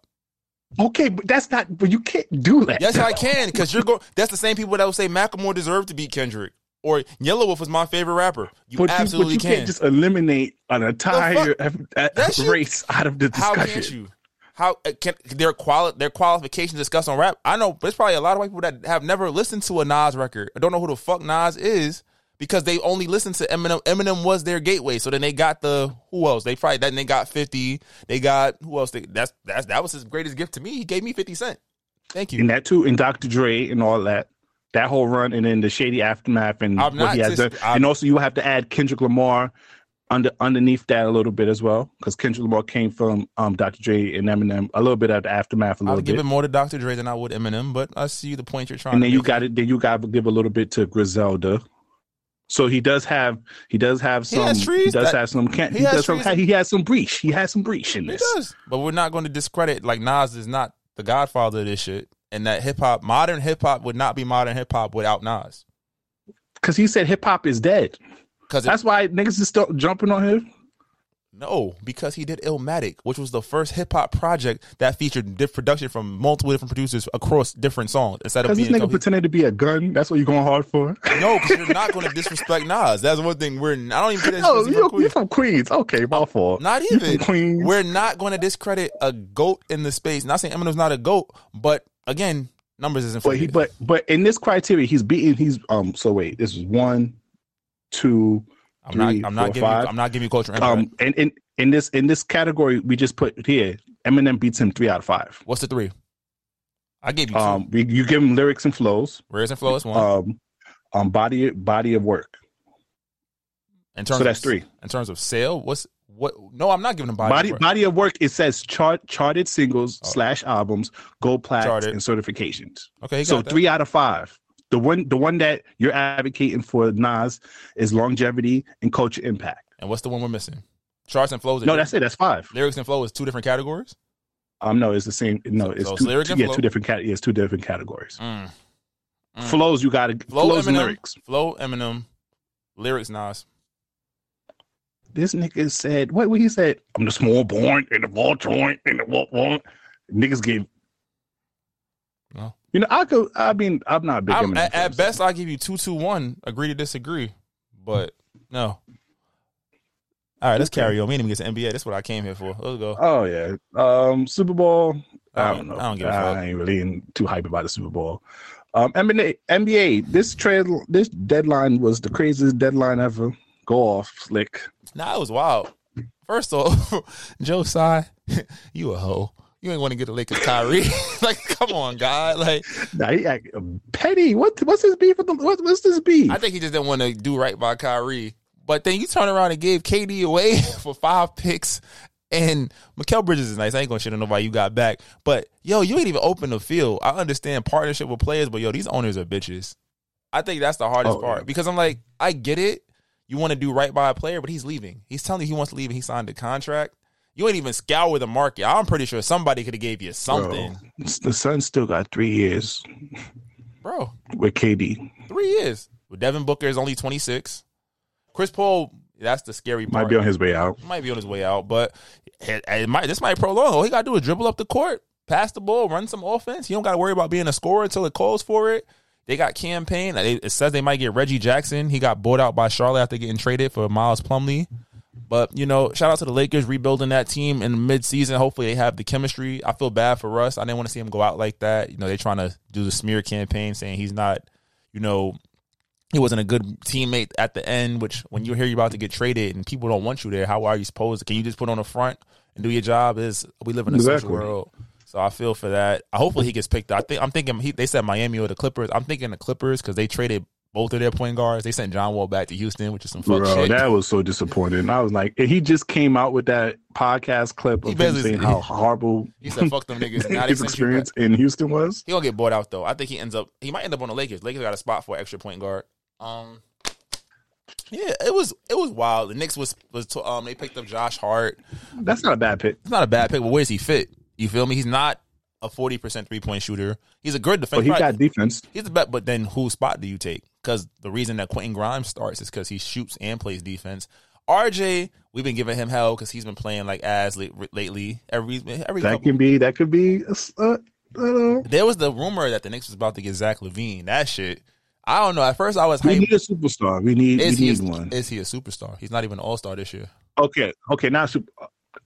Okay, but that's not. But you can't do that. Yes, I can, because you're going. That's the same people that would say Macklemore deserved to beat Kendrick, or Yelawolf was my favorite rapper. You But absolutely you, but you can. can't just eliminate an entire race out of the discussion. How can't you? How uh, can their quali- their qualifications discussed on rap? I know there's probably a lot of white people that have never listened to a Nas record. I don't know who the fuck Nas is because they only listened to Eminem. Eminem was their gateway. So then they got the who else? They probably then they got Fifty. They got who else? They, that's that's that was his greatest gift to me. He gave me Fifty Cent. Thank you. And that too, and Dr. Dre and all that. That whole run, and then the shady aftermath, and I'm what he has done. I'm- and also, you have to add Kendrick Lamar under underneath that a little bit as well, because Kendrick Lamar came from um, Dr. Dre and Eminem a little bit of the aftermath, A little would give bit. it more to Dr. Dre than I would Eminem, but I see the point you're trying and then you got it. Then you got to give a little bit to Griselda. So he does have he does have He some has trees does that- have some can, he he, has does some, he has some breach he has some breach in He this does. But we're not going to discredit like Nas is not the godfather of this shit. And that hip hop, modern hip hop would not be modern hip hop without Nas. because he said hip hop is dead. Because That's why niggas is still jumping on him. No, because he did Illmatic, which was the first hip hop project that featured diff- production from multiple different producers across different songs instead of Because this being nigga pretended to be a gun. That's what you're going hard for. no, because you're not going to disrespect Nas. That's one thing. We're I don't even No, you're, you're from Queens. Okay, my fault. Not even. Queens. We're not going to discredit a goat in the space. Not saying Eminem's not a goat, but again, numbers isn't. But he, but but in this criteria, he's beating. He's um. So wait, this is one, two, I'm not. I'm not four, giving. five. You, I'm not giving you culture. impact. um. And in in this in this category, we just put here. Eminem beats him three out of five. What's the three? I gave you two. Um, we, you give him lyrics and flows. Rares and flows. one. Um, um, body body of work. in terms so that's of, three. In terms of sale, what's what? No, I'm not giving him body. Body work. body of work. It says chart charted singles Oh. slash albums, gold plaques, Charted. and certifications. Okay, he got So that. three out of five. The one the one that you're advocating for Nas is longevity and culture impact. And what's the one we're missing? Charts and flows. No, that's it. That's five. lyrics and flow is two different categories. Um, no, it's the same. No, So- it's so it's two, lyric and yeah, flow? two different cat. Yeah, it's two different categories. Mm. Mm. Flows, you got to Flow flows and lyrics. Flow Eminem. Lyrics Nas. This nigga said, what? What he said? I'm the small boy in the ball joint in the what what. Niggas gave. You know, I could. I mean, I'm not big. I'm, at, at best, I'll give you two, two, one. Agree to disagree, but no. All right, let's carry on. We didn't even get to NBA. That's what I came here for. Let's go. Oh yeah. Um, Super Bowl. I I don't don't- know. I don't give a fuck. I ain't really too hype about the Super Bowl. Um, NBA, NBA, this trade, this deadline was the craziest deadline ever. Go off, slick. Nah, it was wild. First off, Joe Tsai, you a hoe. You ain't want to get the Lakers Kyrie. like, come on, God. Like, nah, he act, um, petty. What? What's his beef with the? What, what's this beef? I think he just didn't want to do right by Kyrie. But then you turn around and gave KD away for five picks. And Mikal Bridges is nice. I ain't gonna shit on nobody you got back. But yo, you ain't even open the field. I understand partnership with players, but yo, these owners are bitches. I think that's the hardest Oh, part yeah. because I'm like, I get it. You want to do right by a player, but he's leaving. He's telling you he wants to leave and he signed a contract. You ain't even scour the market. I'm pretty sure somebody could have gave you something, Bro, the Suns still got three years bro. with KD. Three years. Well, Devin Booker is only 26. Chris Paul, that's the scary part. Might be on his way out. might be on his way out, but it, it might this might prolong. All he got to do is dribble up the court, pass the ball, run some offense. You don't got to worry about being a scorer until it calls for it. They got campaign. It says they might get Reggie Jackson. He got bought out by Charlotte after getting traded for Miles Plumlee. But you know, shout out to the Lakers rebuilding that team in midseason. Hopefully, they have the chemistry. I feel bad for Russ. I didn't want to see him go out like that. You know, they're trying to do the smear campaign, saying he's not, you know, he wasn't a good teammate at the end. Which when you hear you're about to get traded and people don't want you there, how are you supposed? to? Can you just put on the front and do your job? Is we live in a social world. So I feel for that. Hopefully he gets picked. I think I'm thinking he, they said Miami or the Clippers. I'm thinking the Clippers because they traded both of their point guards. They sent John Wall back to Houston, which is some fuck Bro, shit. that was so disappointing. I was like, he just came out with that podcast clip He of him saying how horrible he said, "Fuck them niggas." Now his sent you back. experience in Houston was. He gonna get bought out though. I think he ends up. He might end up on the Lakers. Lakers got a spot for extra point guard. Um, yeah, it was it was wild. The Knicks was was um they picked up Josh Hart. That's not a bad pick. It's not a bad pick, but where's he fit? You feel me? He's not a forty percent three point shooter. He's a good But defender. he got defense. He's the bet, but then whose spot do you take? Because the reason that Quentin Grimes starts is because he shoots and plays defense. RJ, we've been giving him hell because he's been playing like ass late, lately. Every every That couple, can be. That could be. Uh, there was the rumor that the Knicks was about to get Zach LaVine. That shit, I don't know. At first, I was we hyped. need a superstar. We need. Is we he, need a, one. is he a superstar? He's not even an all star this year. Okay. Okay. Not super.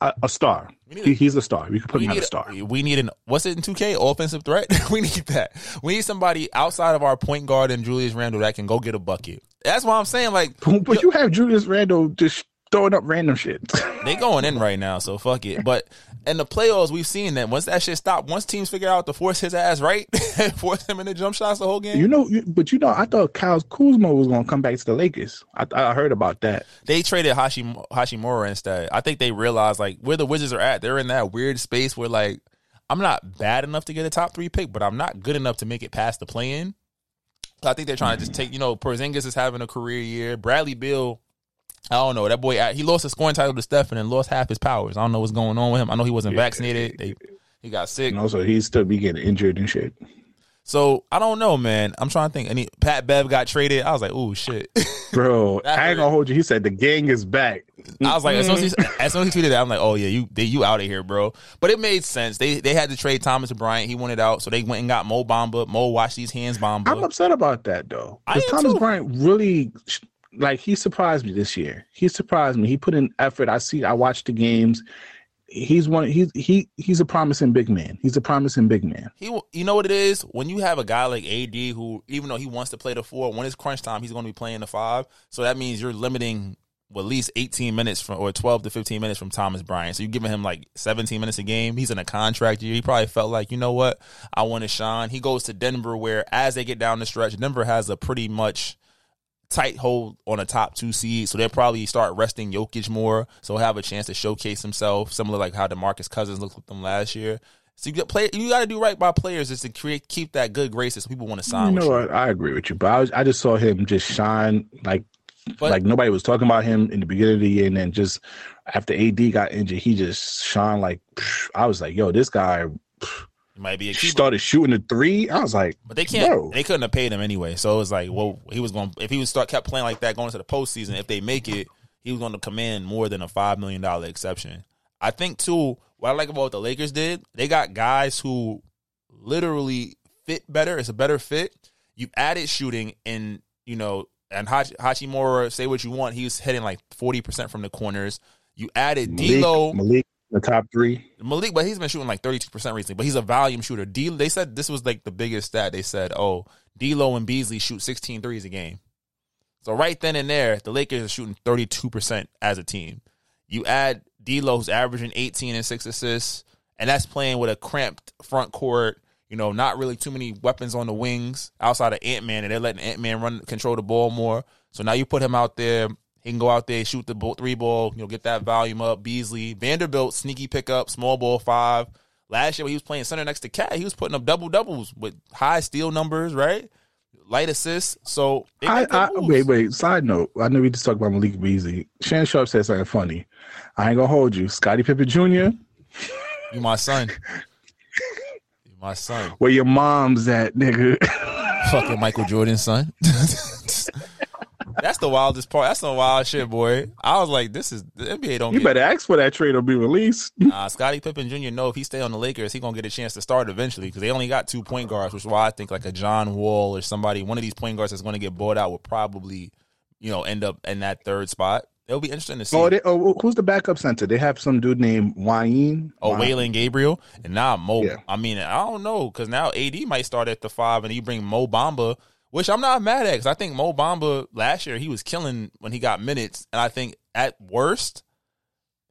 A, a star. He, he's a star. We can put him as a star. We need an what's it in two K offensive threat. we need that. We need somebody outside of our point guard and Julius Randle that can go get a bucket. That's why I'm saying like But you have Julius Randle just throwing up random shit. they going in right now, so fuck it. But in the playoffs, we've seen that once that shit stopped, once teams figure out to force his ass right, force him into jump shots the whole game. you know, but you know, I thought Kyle Kuzma was going to come back to the Lakers. I, I heard about that. they traded Hashim, Hachimura instead. I think they realized like where the Wizards are at. They're in that weird space where like I'm not bad enough to get a top three pick, but I'm not good enough to make it past the play in. I think they're trying to just take. You know, Porzingis is having a career year. Bradley Beal. I don't know that boy. Uh, he lost a scoring title to Stephen and lost half his powers. I don't know what's going on with him. I know he wasn't vaccinated. They, he got sick. And also, he's still be getting injured and shit. So I don't know, man. I'm trying to think. Any Pat Bev got traded. I was like, oh shit. Bro, I ain't hurt. gonna hold you. He said the gang is back. I was like, as soon as, he, as soon as he tweeted that, I'm like, oh yeah, you they, you out of here, bro. But it made sense. They they had to trade Thomas Bryant. He wanted out, so they went and got Mo Bamba. Mo washed these hands, Bamba. I'm upset about that though. Because Thomas too. Bryant really, like, he surprised me this year. He surprised me. He put in effort. I see. I watched the games. He's one. He's he he's a promising big man. He's a promising big man. He, you know what it is when you have a guy like AD who, even though he wants to play the four, when it's crunch time, he's going to be playing the five. So that means you're limiting well, at least 18 minutes from or 12 to 15 minutes from Thomas Bryant. So you're giving him like 17 minutes a game. He's in a contract year. He probably felt like, you know what, I want to shine. He goes to Denver, where as they get down the stretch, Denver has a pretty much tight hold on a top two seed, so they'll probably start resting Jokic more, so he'll have a chance to showcase himself, similar like how DeMarcus Cousins looked with them last year. So you got play, you got to do right by players is to create keep that good graces so people want to sign. You know what? I agree with you, but I, was, I just saw him just shine like But- like nobody was talking about him in the beginning of the year, and then just after AD got injured, he just shone like I was like, yo, this guy You might be a keeper, started shooting the three. I was like, but they can't. Bro. They couldn't have paid him anyway, so it was like, well, he was going if he would start kept playing like that going into the postseason. If they make it, he was going to command more than a five million dollar exception. I think too. What I like about what the Lakers did, they got guys who literally fit better. It's a better fit. You've added shooting, and you know, and Hach- Hachimura. Say what you want, he was hitting like forty percent from the corners. You added Malik, D'Lo. Malik The top three. Malik, but he's been shooting like 32% recently, but he's a volume shooter. D, they said this was like the biggest stat. They said, oh, D'Lo and Beasley shoot 16 threes a game. So right then and there, the Lakers are shooting 32% as a team. You add D'Lo, who's averaging 18 and 6 assists, and that's playing with a cramped front court, you know, not really too many weapons on the wings outside of Ant-Man, and they're letting Ant-Man run control the ball more. So now you put him out there he can go out there, shoot the ball, three ball, you know, get that volume up. Beasley, Vanderbilt, sneaky pickup, small ball five. Last year when he was playing center next to KAT, he was putting up double doubles with high steal numbers, right? Light assists. So I, I wait, wait. Side note, I know we just talked about Malik Beasley. Shannon Sharpe said something funny. I ain't gonna hold you, Scottie Pippen Jr. You my son. you my son. Where your mom's at, nigga? Fucking Michael Jordan's son. That's the wildest part. That's some wild shit, boy. I was like, this is the NBA don't. You better ask for that trade to be released. Nah, Scottie Pippen Jr. know if he stay on the Lakers, he gonna get a chance to start eventually because they only got two point guards, which is why I think like a John Wall or somebody, one of these point guards that's going to get bought out will probably, you know, end up in that third spot. It'll be interesting to oh, see. Oh, they, oh who's the backup center? They have some dude named Wayne. Oh, Wenyen Gabriel, and now Mo. Yeah. I mean, I don't know because now AD might start at the five, and you bring Mo Bamba which I'm not mad at because I think Mo Bamba last year he was killing when he got minutes, and I think at worst,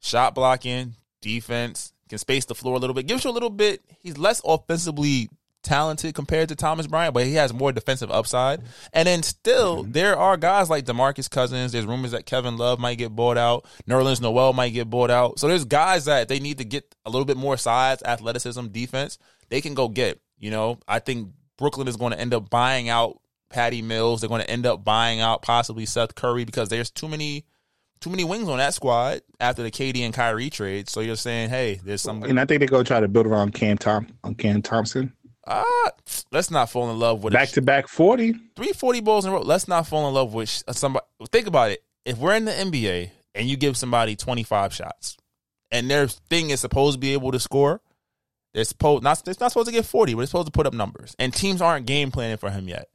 shot blocking, defense, can space the floor a little bit, gives you a little bit. He's less offensively talented compared to Thomas Bryant, but he has more defensive upside. And then still, mm-hmm. there are guys like Demarcus Cousins. There's rumors that Kevin Love might get bought out. Nerlens Noel might get bought out. So there's guys that they need to get a little bit more size, athleticism, defense. They can go get. You know, I think Brooklyn is going to end up buying out Patty Mills. They're going to end up buying out possibly Seth Curry because there's too many too many wings on that squad after the KD and Kyrie trade. So you're saying, hey, there's some. And I think they're going to try to build around Cam Tom on Cam Thomas. Ah, uh, let's not fall in love with back to back forty. Three forty balls in a row. Let's not fall in love with somebody. Think about it. If we're in the NBA and you give somebody twenty five shots, and their thing is supposed to be able to score, they're supposed not. It's not supposed to get forty, but it's supposed to put up numbers. And teams aren't game planning for him yet.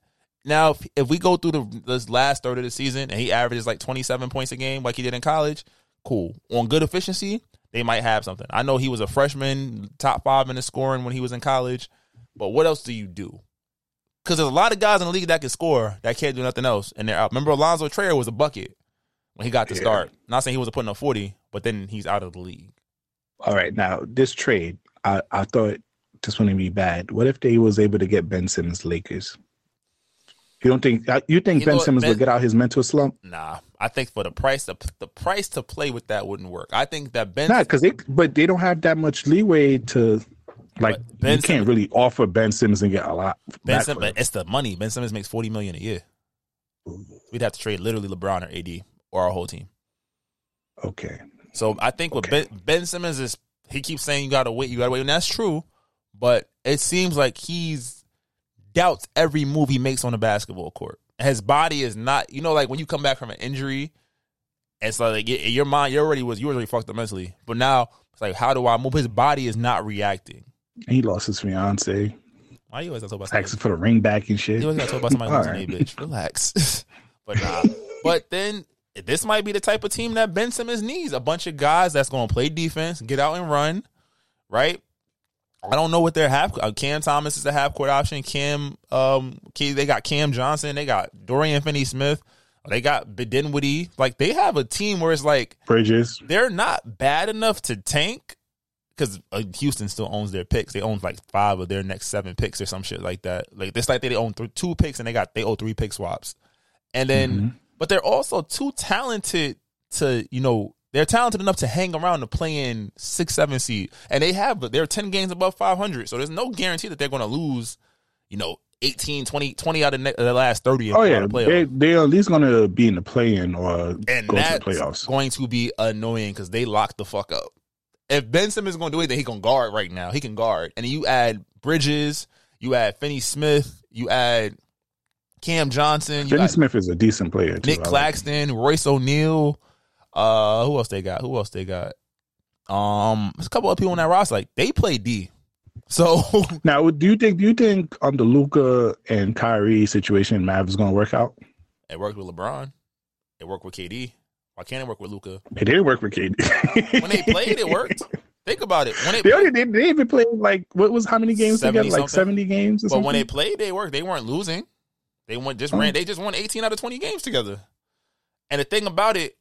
Now, if, if we go through the this last third of the season and he averages like 27 points a game like he did in college, cool. On good efficiency, they might have something. I know he was a freshman, top five in the scoring when he was in college, but what else do you do? Because there's a lot of guys in the league that can score that can't do nothing else, and they're out. Remember, Alonzo Trier was a bucket when he got to yeah. start. Not saying he was putting up 40, but then he's out of the league. All right, now this trade, I, I thought this wouldn't be bad. What if they was able to get Ben Simmons Lakers? You don't think you think you Ben Simmons ben, will get out his mental slump? Nah, I think for the price, the, the price to play with that wouldn't work. I think that Ben, not because they, but they don't have that much leeway to, like, ben you can't Simmons, really offer Ben Simmons and get a lot. Ben Simmons, it's the money. Ben Simmons makes forty million a year. We'd have to trade literally LeBron or AD or our whole team. Okay. So I think okay. with Ben, ben Simmons is he keeps saying you gotta wait, you gotta wait, and that's true. But it seems like he's doubts every move he makes on the basketball court. His body is not, you know, like when you come back from an injury, it's like your mind, you already was, you already fucked up mentally. But now it's like, how do I move? His body is not reacting. He lost his fiance. Why you always talk about somebody? for the ring back and shit. You always gotta talk about somebody losing right. a bitch. Relax. but nah. But then this might be the type of team that Ben Simmons needs. A bunch of guys that's gonna play defense, get out and run, right? I don't know what their half. Uh, Cam Thomas is a half court option. Cam, um, they got Cam Johnson. They got Dorian Finney Smith. They got Dinwiddie. Like they have a team where it's like Bridges. They're not bad enough to tank because uh, Houston still owns their picks. They own like five of their next seven picks or some shit like that. Like it's like they own th- two picks and they got they owe three pick swaps, and then mm-hmm. but they're also too talented to you know they're talented enough to hang around to play in six, seven seed, and they have. But they're ten games above five hundred, so there's no guarantee that they're going to lose. You know, 18, 20, 20 out of the last thirty. Oh yeah, they they're at least going to be in the play-in or and go that's to the playoffs. Going to be annoying because they lock the fuck up. If Ben Simmons is going to do anything, he can guard right now. He can guard, and you add Bridges, you add Finney Smith, you add Cam Johnson. Finney Smith is a decent player. Too, Nick Claxton, like. Royce O'Neale. Uh, who else they got? Who else they got? Um, there's a couple of people on that roster. Like they play D. So now, do you think do you think on the Luka and Kyrie situation, Mav is going to work out? It worked with LeBron. It worked with KD. Why can't it work with Luka? It didn't work with KD. when they played, it worked. Think about it. When they, only, they, they even played like what was how many games together? Like seventy games. but something? when they played, they worked. They weren't losing. They went just Oh. ran. They just won eighteen out of twenty games together. And the thing about it,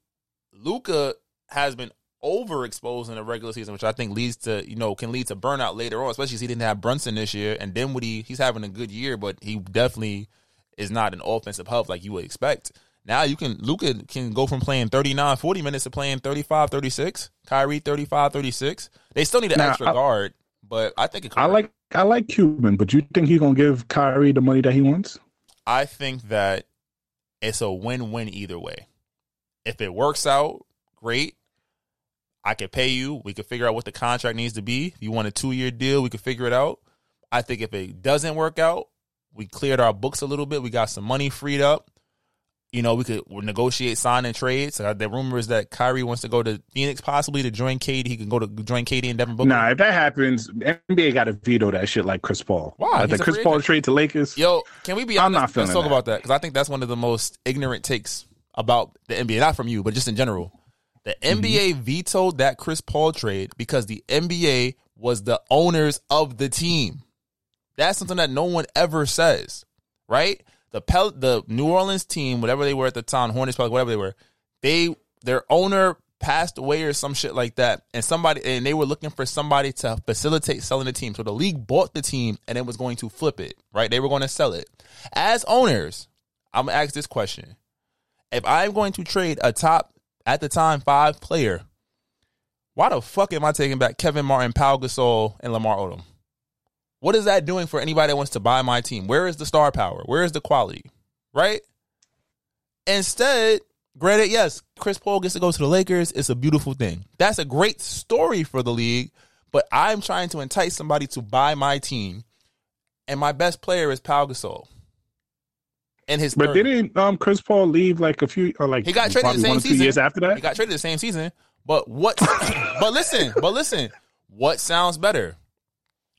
Luka has been overexposed in the regular season, which I think leads to you know can lead to burnout later on. Especially since he didn't have Brunson this year, and Dinwiddie he's having a good year, but he definitely is not an offensive hub like you would expect. Now you can Luka can go from playing 39, 40 minutes to playing 35, 36. Kyrie 35, 36. They still need an Now, extra I- guard, but I think it could I like I like Cuban, but you think he's gonna give Kyrie the money that he wants? I think that it's a win-win either way. If it works out, great. I could pay you. We could figure out what the contract needs to be. If you want a two-year deal, we could figure it out. I think if it doesn't work out, we cleared our books a little bit. We got some money freed up. You know, we could negotiate sign and trades. Uh, the rumor is that Kyrie wants to go to Phoenix, possibly to join KD. He can go to join KD and Devin Booker. Nah, if that happens, NBA got to veto that shit like Chris Paul. Why? Like the Chris Paul trade to Lakers. Yo, can we be I'm not feeling Let's talk that. about that because I think that's one of the most ignorant takes about the NBA. Not from you, but just in general. The Mm-hmm. NBA vetoed that Chris Paul trade because the NBA was the owners of the team. That's something that no one ever says, right? The Pel- the New Orleans team, whatever they were at the time, Hornets, Pelicans, whatever they were, they their owner passed away or some shit like that, and somebody and they were looking for somebody to facilitate selling the team. So the league bought the team and it was going to flip it, right? They were going to sell it. As owners, I'm gonna ask this question: If I'm going to trade a top at the time five player, why the fuck am I taking back Kevin Martin, Pau Gasol, and Lamar Odom? What is that doing for anybody that wants to buy my team? Where is the star power? Where is the quality? Right? Instead, granted, yes, Chris Paul gets to go to the Lakers. It's a beautiful thing. That's a great story for the league, but I'm trying to entice somebody to buy my team, and my best player is Pau Gasol. And his But 30. didn't um Chris Paul leave like a few or like He got traded the same season. years after that? He got traded the same season. But what? but listen, but listen. What sounds better?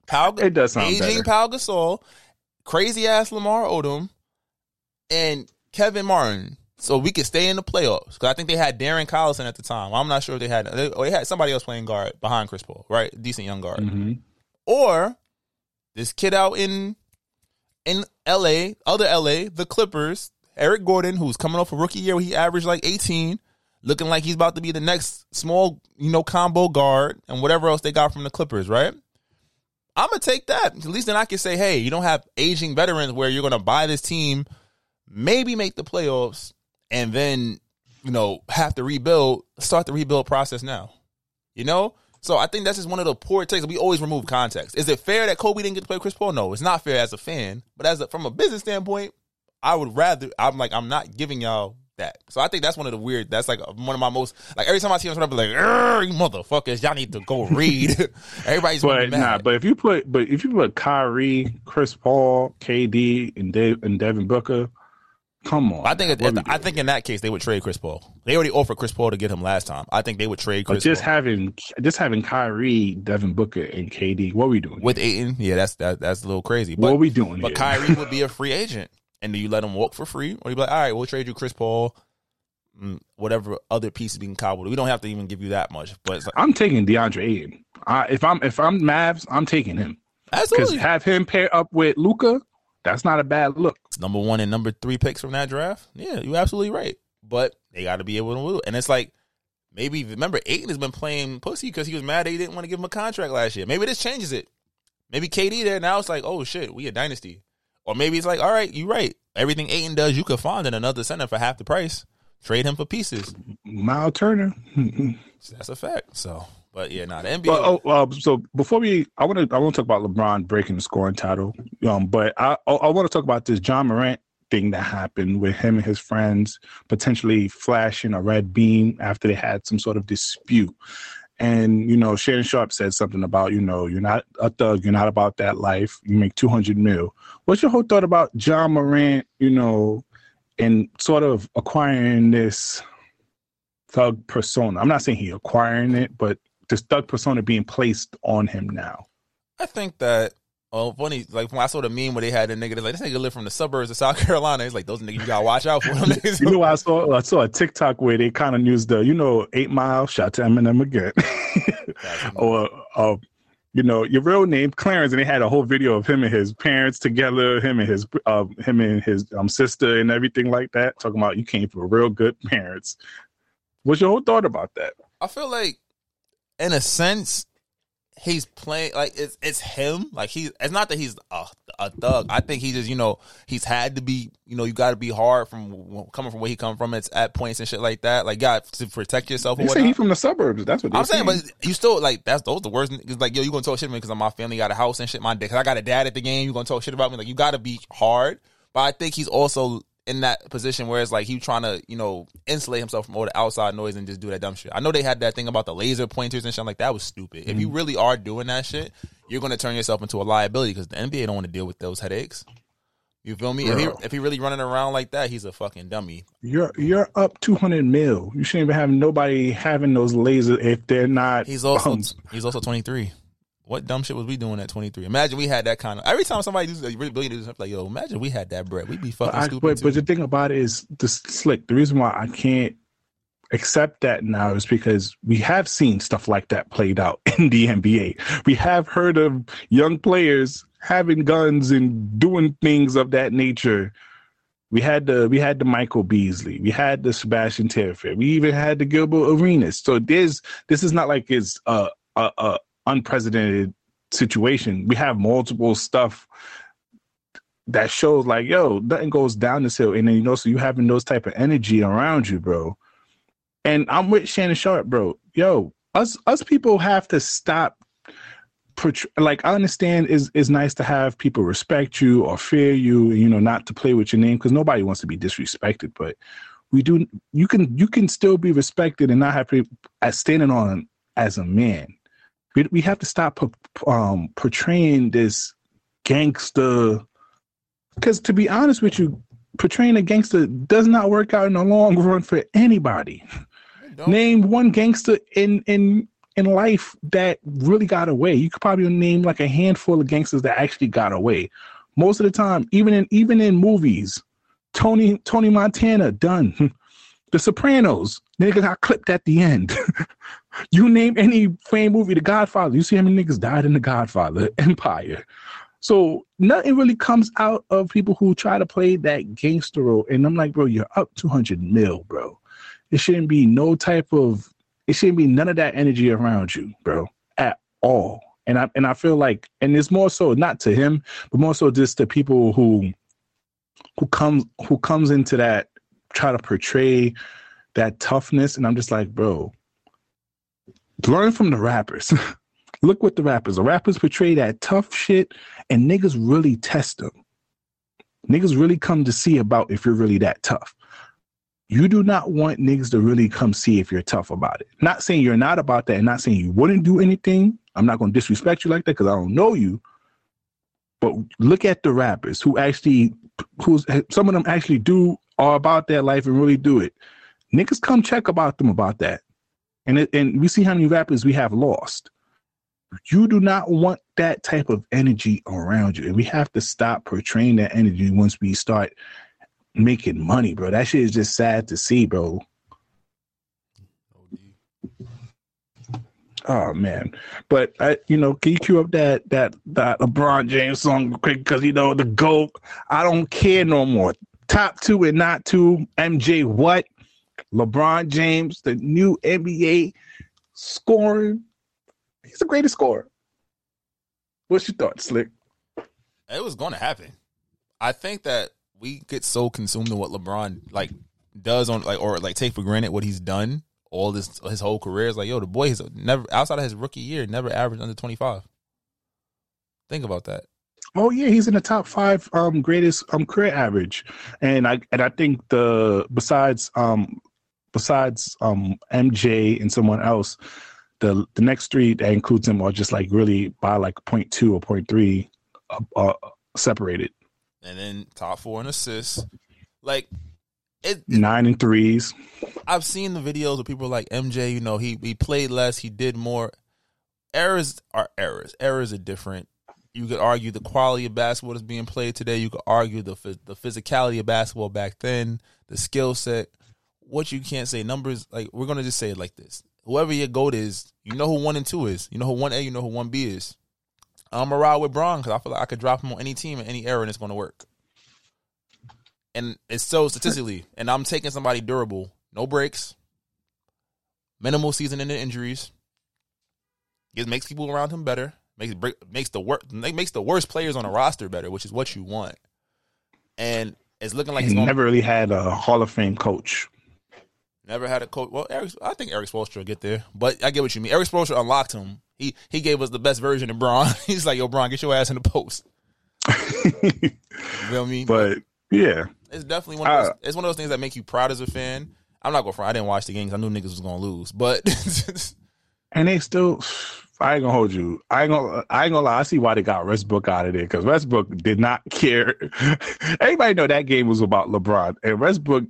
Pau, It does sound aging better. Pau Gasol, crazy ass Lamar Odom, and Kevin Martin. So we could stay in the playoffs because I think they had Darren Collison at the time. I'm not sure if they had. They, or they had somebody else playing guard behind Chris Paul, right? Decent young guard. Mhm. Or this kid out in in LA, other LA, the Clippers, Eric Gordon, who's coming off a rookie year where he averaged like 18, looking like he's about to be the next small, you know, combo guard and whatever else they got from the Clippers, right? I'm gonna take that. At least then I can say, hey, you don't have aging veterans where you're gonna buy this team, maybe make the playoffs, and then you know have to rebuild. Start the rebuild process now. You know, so I think that's just one of the poor takes. We always remove context. Is it fair that Kobe didn't get to play Chris Paul? No, it's not fair as a fan. But as a, from a business standpoint, I would rather. I'm like, I'm not giving y'all that. So I think that's one of the weird. That's like one of my most like every time I see him, I'm like, you motherfuckers, y'all need to go read. Everybody's But mad. nah, but if you put but if you put Kyrie, Chris Paul, KD, and Dave and Devin Booker, come on. I think it, I think in that case they would trade Chris Paul. They already offered Chris Paul to get him last time. I think they would trade but Chris just Paul. having just having Kyrie, Devin Booker, and KD, what are we doing? with Ayton. Yeah, that's that, that's a little crazy. But, what are we doing But here? Kyrie would be a free agent, and do you let him walk for free, or you be like, all right, we'll trade you Chris Paul, mm, whatever other pieces we can cobble. We don't have to even give you that much, but like, I'm taking DeAndre Ayton. I, if I'm if I'm Mavs, I'm taking him Absolutely. because have him pair up with Luka. That's not a bad look. number one and number three picks from that draft. Yeah, you're absolutely right. But they got to be able to win. And it's like maybe remember Ayton has been playing pussy because he was mad they didn't want to give him a contract last year. Maybe this changes it. Maybe KD there now it's like, oh shit, we a dynasty. Or maybe it's like, all right, you're right. Everything Ayton does, you could find in another center for half the price. Trade him for pieces. Myles Turner. That's a fact. So, but yeah, nah, the NBA. Well, oh, uh, so before we, I want to, I want to talk about LeBron breaking the scoring title. Um, but I, I, I want to talk about this Ja Morant thing that happened with him and his friends potentially flashing a red beam after they had some sort of dispute. And you know, Shannon Sharpe said something about, you know, you're not a thug, you're not about that life. You make 200 mil. What's your whole thought about Ja Morant? You know, and sort of acquiring this thug persona. I'm not saying he acquiring it, but this thug persona being placed on him now. I think that Oh, funny! Like when I saw the meme where they had the nigga, like this nigga live from the suburbs of South Carolina. It's like those niggas you gotta watch out for. Them. You know, I saw I saw a TikTok where they kind of used the you know Eight Mile, shout to Eminem again, or uh, you know your real name Clarence, and they had a whole video of him and his parents together, him and his uh, him and his um sister and everything like that. Talking about you came from real good parents. What's your whole thought about that? I feel like, in a sense, he's playing like it's it's him. Like he, it's not that he's a, a thug. I think he just you know he's had to be. You know, you got to be hard from coming from where he come from. It's at points and shit like that. Like, got to protect yourself. They say he from the suburbs. That's what I'm saying, but you still like that's those the worst. Niggas like yo, you gonna talk shit to me because my family got a house and shit. My dad, cause I got a dad at the game. You gonna talk shit about me? Like you got to be hard. But I think he's also in that position where it's like he trying to you know insulate himself from all the outside noise and just do that dumb shit. I know they had that thing about the laser pointers and shit. Like that was stupid. If you Mm-hmm. really are doing that shit, you're gonna turn yourself into a liability because the NBA don't want to deal with those headaches. You feel me? If he, if he really running around like that, he's a fucking dummy. You're you're up two hundred mil. You shouldn't even have nobody having those lasers if they're not. He's also he's also 23. What dumb shit was we doing at 23? Imagine we had that kind of. Every time somebody does really really do something like yo, imagine we had that bread. We'd be fucking But, I, stupid. but, but the thing about it is the slick. The reason why I can't accept that now is because we have seen stuff like that played out in the NBA. We have heard of young players having guns and doing things of that nature. We had the we had the Michael Beasley, we had the Sebastian Telfair, we even had the Gilbert Arenas. So there's this is not like it's a a, a unprecedented situation. We have multiple stuff that shows like, yo, nothing goes down this hill. And then you know, so you having those type of energy around you, bro. And I'm with Shannon Sharpe, bro. Yo, us us people have to stop like I understand is is nice to have people respect you or fear you, you know, not to play with your name because nobody wants to be disrespected, but we do you can you can still be respected and not have to as standing on as a man. We we have to stop um portraying this gangster because to be honest with you, portraying a gangster does not work out in the long run for anybody. Name one gangster in in in life that really got away. You could probably name like a handful of gangsters that actually got away. Most of the time, even in even in movies, Tony Tony Montana done. The Sopranos, nigga got clipped at the end. you name any famed movie, The Godfather, you see how many niggas died in The Godfather, Empire. So nothing really comes out of people who try to play that gangster role. And I'm like, bro, you're up 200 mil, bro. It shouldn't be no type of, it shouldn't be none of that energy around you, bro, at all. And I and I feel like, and it's more so not to him, but more so just to people who, who comes who comes into that try to portray that toughness. And I'm just like, bro, learn from the rappers. Look what the rappers, the rappers portray that tough shit and niggas really test them. Niggas really come to see about if you're really that tough. You do not want niggas to really come see if you're tough about it. Not saying you're not about that and not saying you wouldn't do anything. I'm not going to disrespect you like that because I don't know you. But look at the rappers who actually, who's some of them actually do are about that life and really do it. Niggas come check about them about that. And it, and we see how many rappers we have lost you do not want that type of energy around you. And we have to stop portraying that energy once we start making money, bro. That shit is just sad to see, bro. Oh man. But I you know, can you cue up that that that LeBron James song quick because you know the GOAT. I don't care no more. Top two and not two. MJ what? LeBron James, the new NBA scoring He's the greatest scorer. What's your thoughts, Slick? It was going to happen. I think that we get so consumed in what LeBron like does on like or like take for granted what he's done all this his whole career. Is like yo, the boy has never outside of his rookie year never averaged under twenty five. Think about that. Oh yeah, he's in the top five um greatest um career average, and I and I think the besides um besides um MJ and someone else, the the next three that includes him are just like really by like point two or point three, uh, uh, separated And then top four in assists. Like it, it- nine and threes. I've seen the videos of people like MJ. You know, he he played less, he did more. Errors are errors. Errors are different. you could argue the quality of basketball that's being played today. You could argue the the physicality of basketball back then, the skill set. What you can't say numbers like we're gonna just say it like this: whoever your goat is, you know who one and two is. You know who one A, you know who one B is. I'm gonna ride with Bron because I feel like I could drop him on any team in any era and it's gonna work. And it's so statistically, and I'm taking somebody durable, no breaks, minimal season-ending injuries. It makes people around him better. Makes makes the worst makes the worst players on a roster better, which is what you want. And it's looking like he never really had a Hall of Fame coach. Never had a coach. Well, Erik, I think Erik Spoelstra will get there, but I get what you mean. Erik Spoelstra unlocked him. He he gave us the best version of Bron. He's like, yo, Bron, get your ass in the post. you feel me? But yeah, it's definitely one. Of those, it's one of those things that make you proud as a fan. I'm not going for. I didn't watch the games. I knew niggas was gonna lose, but and they still. I ain't gonna hold you. I ain't gonna. I ain't gonna lie. I see why they got Westbrook out of there because Westbrook did not care. Everybody know that game was about LeBron and Westbrook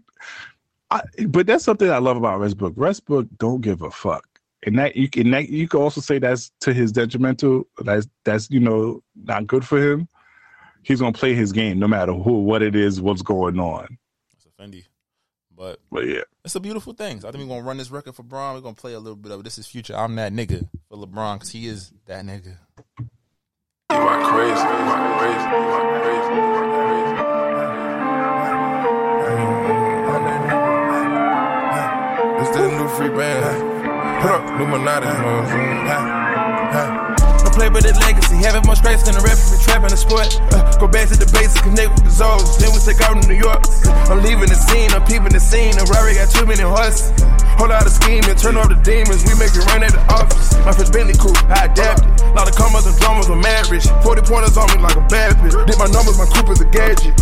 I, but that's something I love about Westbrook. Westbrook don't give a fuck, and that you can that, you can also say that's to his detrimental. That's that's you know not good for him. He's gonna play his game no matter who, what it is, what's going on. It's a Fendi, but but yeah, it's a beautiful thing. So I think we're gonna run this record for Bron. We're gonna play a little bit of it. This is future. I'm that nigga for LeBron because he is that nigga. You are crazy. You are crazy. You are crazy. You are crazy. Free band. Up, Illuminati, you know what I'm saying? Play with the legacy, having more stripes than the referee, trapping the sport. Uh, go back to the basics, connect with the zones. Then we take out to New York. I'm leaving the scene, I'm peeping the scene. The Rari got too many horses. Whole lot of scheming, and turn off the demons. We make it run at the office. My first Bentley coupe, I adapted. Lot of commas and dramas, I'm mad 40 pointers on me like a bad bitch. Did my numbers, my coupe is a gadget.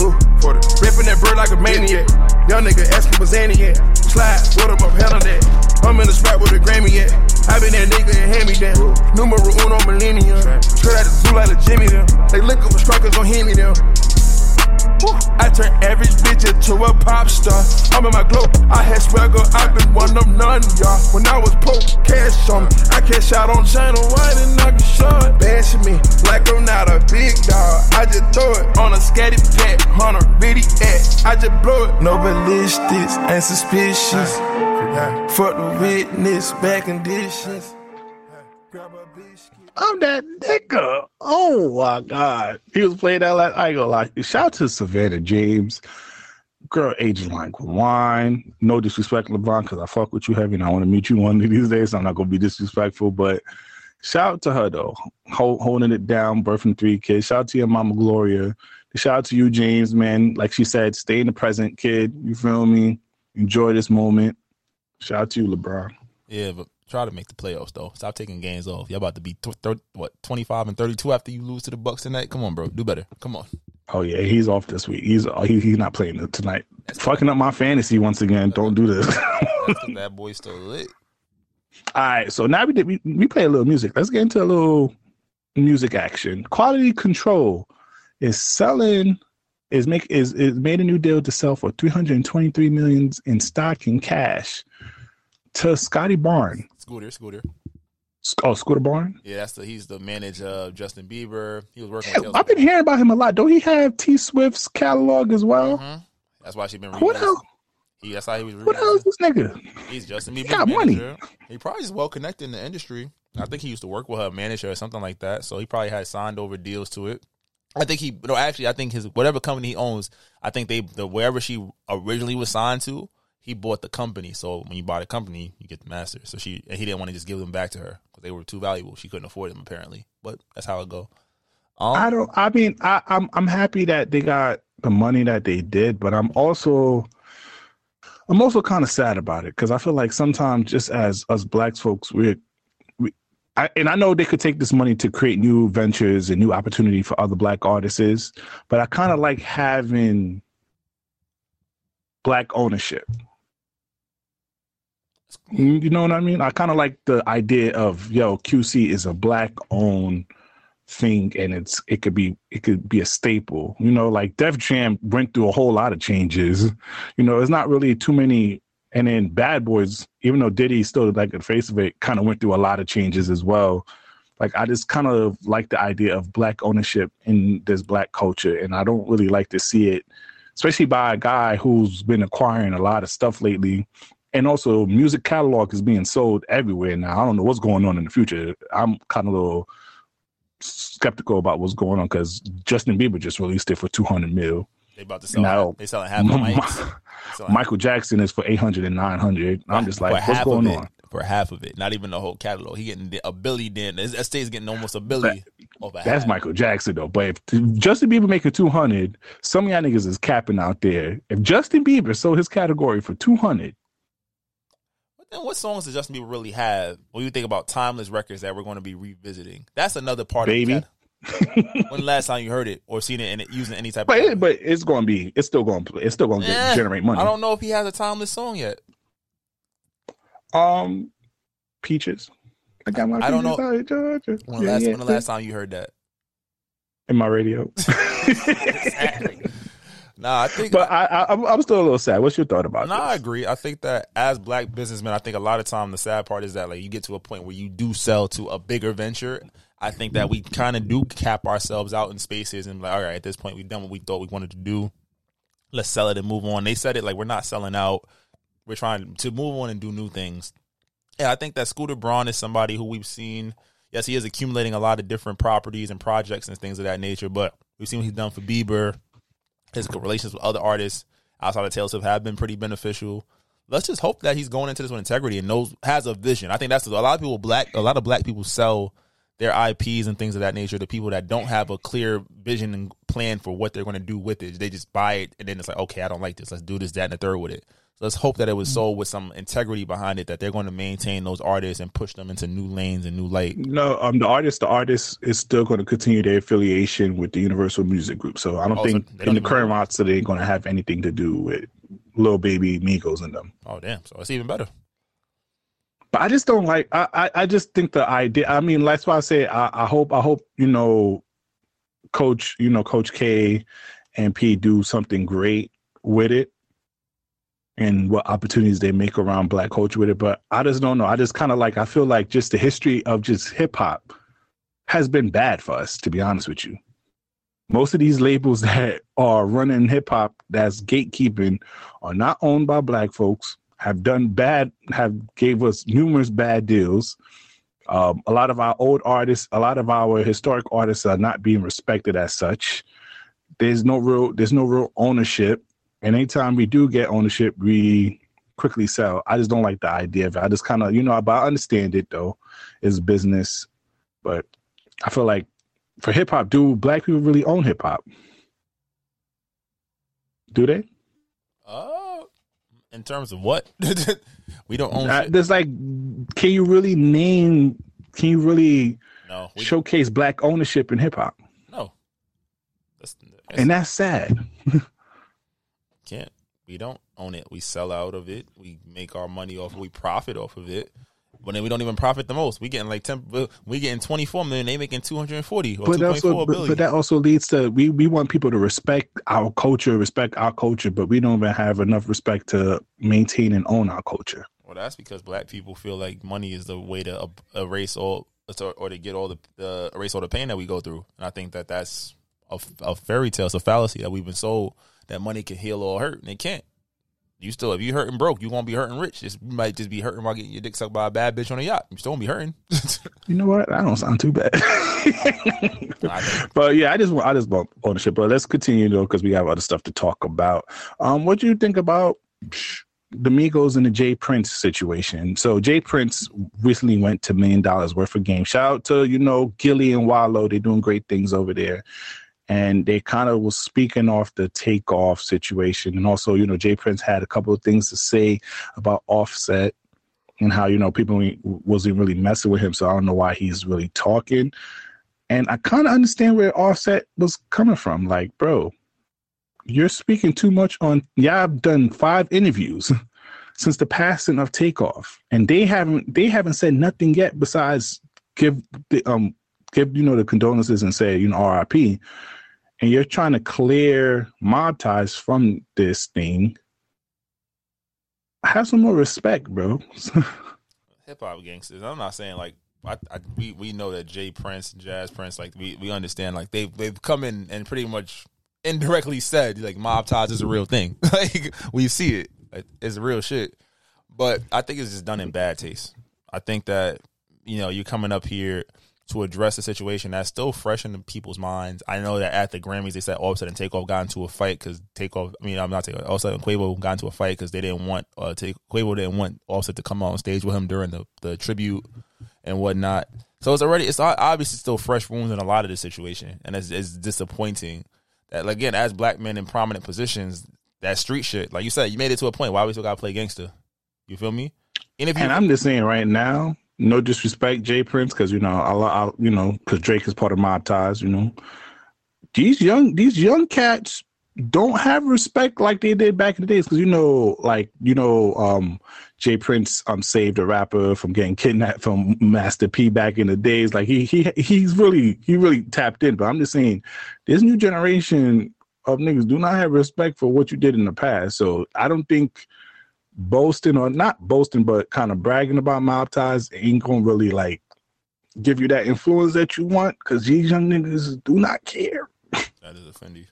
Who? For the ripping that bird like a maniac. Young nigga asking for Zanny at. Slide, what up, hell on that. I'm in the spot with a Grammy at. I been that nigga and hand me down. Numero uno millennium. Straight out the zoo like a Jimmy them. They lick up with strikers on Hemi them. I turn average bitch into a pop star. I'm in my glow. I had swagger, I've been one of none, y'all. When I was poor, cash on me. I cash out on China White and I can short. Bashing me like I'm not a big dog. I just throw it on a scatty pack, on a bitty act. I just blow it. No ballistics, ain't suspicious. Fuck the witness, back conditions. Grab a biscuit. I'm that nigga. Oh my god, he was playing that last. I gonna lie. Shout out to Savannah James, girl, aging like wine. No disrespect, LeBron, because I fuck with you heavy, and I want to meet you one of these days. So I'm not gonna be disrespectful, but shout out to her though, Hold, holding it down, birthing three kids. Shout out to your mama Gloria. Shout out to you, James, man. Like she said, stay in the present, kid. You feel me? Enjoy this moment. Shout out to you, LeBron. Yeah, but Try to make the playoffs though. Stop taking games off. Y'all about to be what twenty five and thirty two after you lose to the Bucks tonight. Come on, bro, do better. Come on. Oh yeah, he's off this week. He's uh, he, he's not playing tonight. That's Fucking up my fantasy once again. Don't do this. that boy still lit. All right, so now we did we, we play a little music. Let's get into a little music action. Quality Control is selling is make is is made a new deal to sell for 323 millions in stock and cash to Scotty Braun. Scooter, Scooter. Oh, Scooter Braun. Yeah, that's the he's the manager of Justin Bieber. He was working. I've been hearing about him a lot. Don't he have T Swift's catalog as well? Mm-hmm. That's why she's been. What else? He, that's how he was. What else is this nigga? He's Justin Bieber. He got manager. money. He probably is well connected in the industry. I think he used to work with her manager or something like that. So he probably had signed over deals to it. I think he no actually I think his whatever company he owns, I think they the wherever she originally was signed to, he bought the company. So when you buy the company, you get the master. So she and he didn't want to just give them back to her because they were too valuable. She couldn't afford them apparently. But that's how it go. Um, I don't. I mean, I, I'm I'm happy that they got the money that they did, but I'm also I'm also kind of sad about it because I feel like sometimes just as us black folks, we're we, I, and I know they could take this money to create new ventures and new opportunity for other black artists, but I kind of like having black ownership. Mm, you know what I mean? I kind of like the idea of yo QC is a black owned thing, and it's it could be it could be a staple. You know, like Def Jam went through a whole lot of changes. You know, it's not really too many. And then Bad Boys, even though Diddy still like the face of it, kind of went through a lot of changes as well. like I just kind of like the idea of black ownership in this black culture, and I don't really like to see it, especially by a guy who's been acquiring a lot of stuff lately. And also, music catalog is being sold everywhere now. I don't know what's going on in the future. I'm kind of a little skeptical about what's going on because Justin Bieber just released it for 200 mil. They about to sell. Now, they selling half the. Michael Jackson is for 800 and 900. I'm just like, what's going on? For half of it, not even the whole catalog. He getting a billy then. Estate's getting almost a billy. That's half. Michael Jackson though. But if Justin Bieber making 200, some of y'all niggas is capping out there. If Justin Bieber sold his category for 200, then what songs does Justin Bieber really have when you think about timeless records that we're going to be revisiting? That's another part Baby. of when last time you heard it or seen it and it using any type but of it, but it's gonna be it's still gonna it's still gonna eh, generate money. I don't know if he has a timeless song yet. Um Peaches. I got my I don't know. Georgia. When, yeah, last, yeah, when the last time you heard that? In my radio. exactly. Nah, I think. But I, I, I'm, still a little sad. What's your thought about? No, nah, I agree. I think that as black businessmen, I think a lot of time the sad part is that like you get to a point where you do sell to a bigger venture. I think that we kind of do cap ourselves out in spaces and like, all right, at this point, we've done what we thought we wanted to do. Let's sell it and move on. They said it like we're not selling out. We're trying to move on and do new things. Yeah, I think that Scooter Braun is somebody who we've seen. Yes, he is accumulating a lot of different properties and projects and things of that nature, but we've seen what he's done for Bieber his relations with other artists outside of Taylor Swift have been pretty beneficial. Let's just hope that he's going into this with integrity and knows has a vision. I think that's a lot of people black a lot of black people sell their IPs and things of that nature to people that don't have a clear vision and plan for what they're going to do with it. They just buy it and then it's like, okay, I don't like this. Let's do this, that, and the third with it let's hope that it was sold with some integrity behind it that they're going to maintain those artists and push them into new lanes and new light. No um the artist the artist is still going to continue their affiliation with the universal music group. So i don't oh, think so in the current roster they're going to have anything to do with Lil Baby migos in them. Oh damn. So it's even better. But i just don't like i i, I just think the idea i mean that's why i say I, I hope i hope you know coach you know coach k and p do something great with it and what opportunities they make around black culture with it. But I just don't know. I just kind of like, I feel like just the history of just hip hop has been bad for us, to be honest with you. Most of these labels that are running hip hop that's gatekeeping are not owned by black folks, have done bad, have gave us numerous bad deals. Um, a lot of our old artists, a lot of our historic artists are not being respected as such. There's no real, there's no real ownership and anytime we do get ownership, we quickly sell. I just don't like the idea of it. I just kind of, you know, but I understand it though. It's business. But I feel like for hip hop, do black people really own hip hop? Do they? Uh, in terms of what? we don't own. Uh, there's like, can you really name? Can you really no, we, showcase black ownership in hip hop? No, that's, that's, and that's sad. We don't own it. We sell out of it. We make our money off. We profit off of it. But then we don't even profit the most. We getting like ten. We getting twenty four million. They making two hundred and forty. But also, but, but, that also leads to we we want people to respect our culture, respect our culture, but we don't even have enough respect to maintain and own our culture. Well, that's because black people feel like money is the way to erase all or to get all the, the erase all the pain that we go through. And I think that that's a, a fairy tale. It's a fallacy that we've been sold that money can heal or hurt, and it can't. You still, if you hurting broke, you won't be hurting rich. Just you might just be hurting while getting your dick sucked by a bad bitch on a yacht. You still won't be hurting. you know what? I don't sound too bad. but yeah, I just want I just want ownership. But let's continue though, because we have other stuff to talk about. Um, what do you think about the Migos and the J. Prince situation? So J. Prince recently went to Million Dollaz Worth of Game. Shout out to you know Gillie and Wallo. They're doing great things over there and they kind of was speaking off the takeoff situation. And also you know J. Prince had a couple of things to say about offset and how you know people wasn't really messing with him so i don't know why he's really talking. And i kind of understand where offset was coming from like bro you're speaking too much on yeah i've done five interviews since the passing of takeoff and they haven't they haven't said nothing yet besides give the um give you know the condolences and say you know rip and you're trying to clear mob ties from this thing, have some more respect, bro. Hip hop gangsters. I'm not saying like I, I, we we know that J. Prince, Jazz Prince, like we we understand, like they've they've come in and pretty much indirectly said like mob ties is a real thing. like we see it, it's real shit. But I think it's just done in bad taste. I think that you know you're coming up here to address a situation that's still fresh in people's minds. I know that at the Grammys they said Offset and Takeoff got into a fight because Takeoff. I mean, I'm not Takeoff. Offset and Quavo got into a fight because they didn't want uh, take Quavo didn't want Offset to come on stage with him during the the tribute and whatnot. So it's already it's obviously still fresh wounds in a lot of this situation, and it's, it's disappointing that again as black men in prominent positions, that street shit, like you said, you made it to a point. Why we still got to play gangster? You feel me? And, you, and I'm just saying right now, no disrespect, J. Prince, because you know, I, I you know, because Drake is part of my Ties. You know, these young these young cats don't have respect like they did back in the days. Because you know, like you know, um, J. Prince um saved a rapper from getting kidnapped from Master P back in the days. Like he he he's really he really tapped in. But I'm just saying, this new generation of niggas do not have respect for what you did in the past. So I don't think boasting or not boasting, but kind of bragging about mob ties ain't gonna really like give you that influence that you want because these young niggas do not care. That is offending.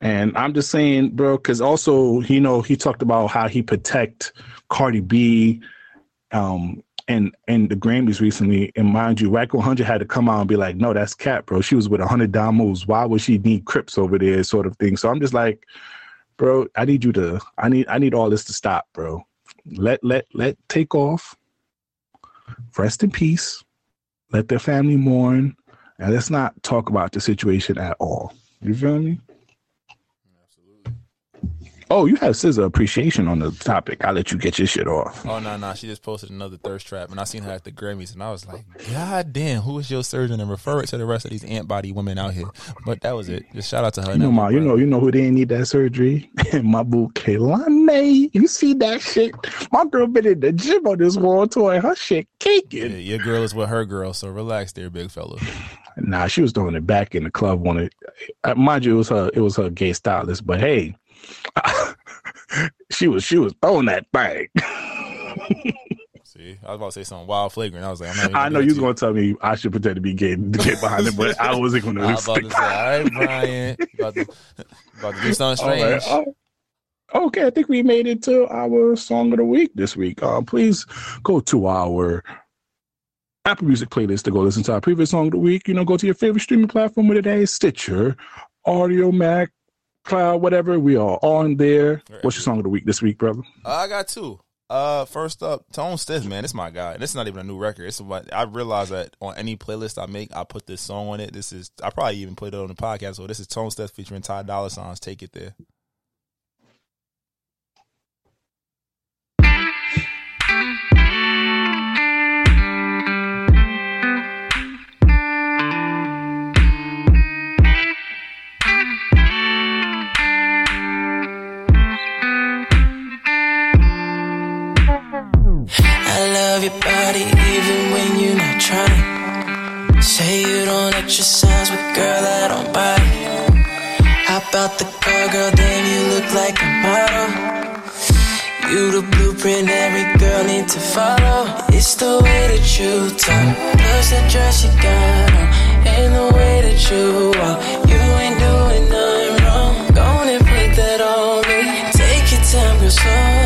And I'm just saying, bro, because also, you know, he talked about how he protect Cardi B, um, and and the Grammys recently. And mind you, Wack 100 had to come out and be like, no, that's cat, bro. She was with 100 Damos. Why would she need Crips over there, sort of thing. So I'm just like, bro, I need you to I need I need all this to stop, bro. Let let let take off. Rest in peace. Let their family mourn. And let's not talk about the situation at all. You feel me? Oh, you have SZA appreciation on the topic. I'll let you get your shit off. Oh no, no, she just posted another thirst trap, and I seen her at the Grammys, and I was like, God damn, who is your surgeon? And refer it to the rest of these ant body women out here. But that was it. Just shout out to her. You know, ma, you know, you know who didn't need that surgery? my boo Kehlani. You see that shit? My girl been in the gym on this world toy. Her shit caking. Yeah, your girl is with her girl, so relax there, big fella. Nah, she was throwing it back in the club. Wanted, uh, mind you, it was her. It was her gay stylist. But hey, she was she was throwing that thing. See, I was about to say something wild, flagrant. I was like, i know you're gonna tell me I should pretend to be gay to get behind it, but I wasn't gonna. I was about to say, all right, Brian, about to, about to do something strange. okay, I think we made it to our song of the week this week. Uh, please go to our Apple Music playlist to go listen to our previous song of the week. You know, go to your favorite streaming platform with it, Stitcher, Audiomack, Cloud, whatever. We are on there. Right. What's your song of the week this week, brother? Uh, I got two. Uh, first up, Tone Stith, man, it's my guy. This is not even a new record. It's what I realize that on any playlist I make, I put this song on it. This is I probably even put it on the podcast. So this is Tone Stith featuring Ty Dolla Signs. Take it there. Say you don't exercise, but girl, I don't buy it. Hop out the car, girl, damn, you look like a model. You the blueprint every girl need to follow. It's the way that you talk, plus the dress you got on, and the way that you walk. You ain't doing nothing wrong. Go and put that on me. Take your time, girl, slowly.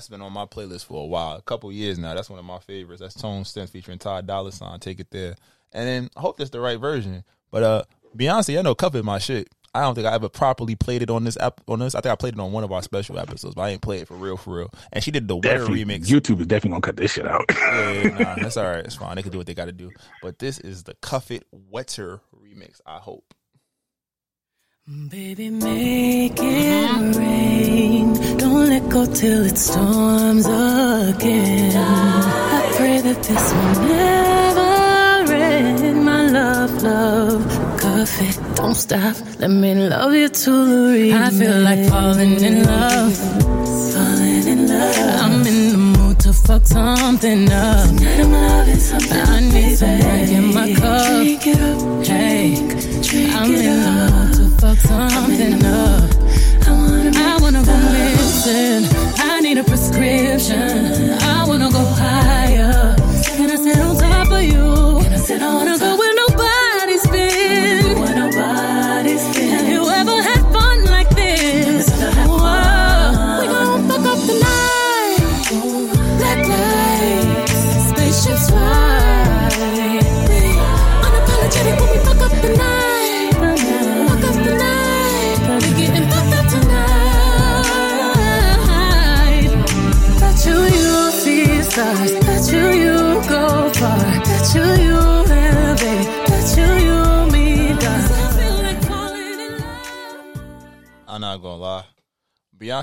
That's been on my playlist for a while, a couple years now. That's one of my favorites. That's Tone Stith featuring Ty Dolla Sign. Take it there, and then I hope that's the right version. But uh, Beyonce, I know covered my shit. I don't think I ever properly played it on this app. On this, I think I played it on one of our special episodes, but I ain't play it for real, for real. And she did the Wetter remix. YouTube is definitely gonna cut this shit out. yeah, yeah, nah, that's all right. It's fine. They can do what they got to do. But this is the Cuff It Wetter remix. I hope. Baby, make it rain. Don't let go till it storms again. I pray that this will never end. My love, love perfect. Don't stop. Let me love you to the reason. I feel like falling in love. Falling in love. I'm in the mood to fuck something up. Tonight I'm loving something. I need some drink in my cup. Drink it up. Mood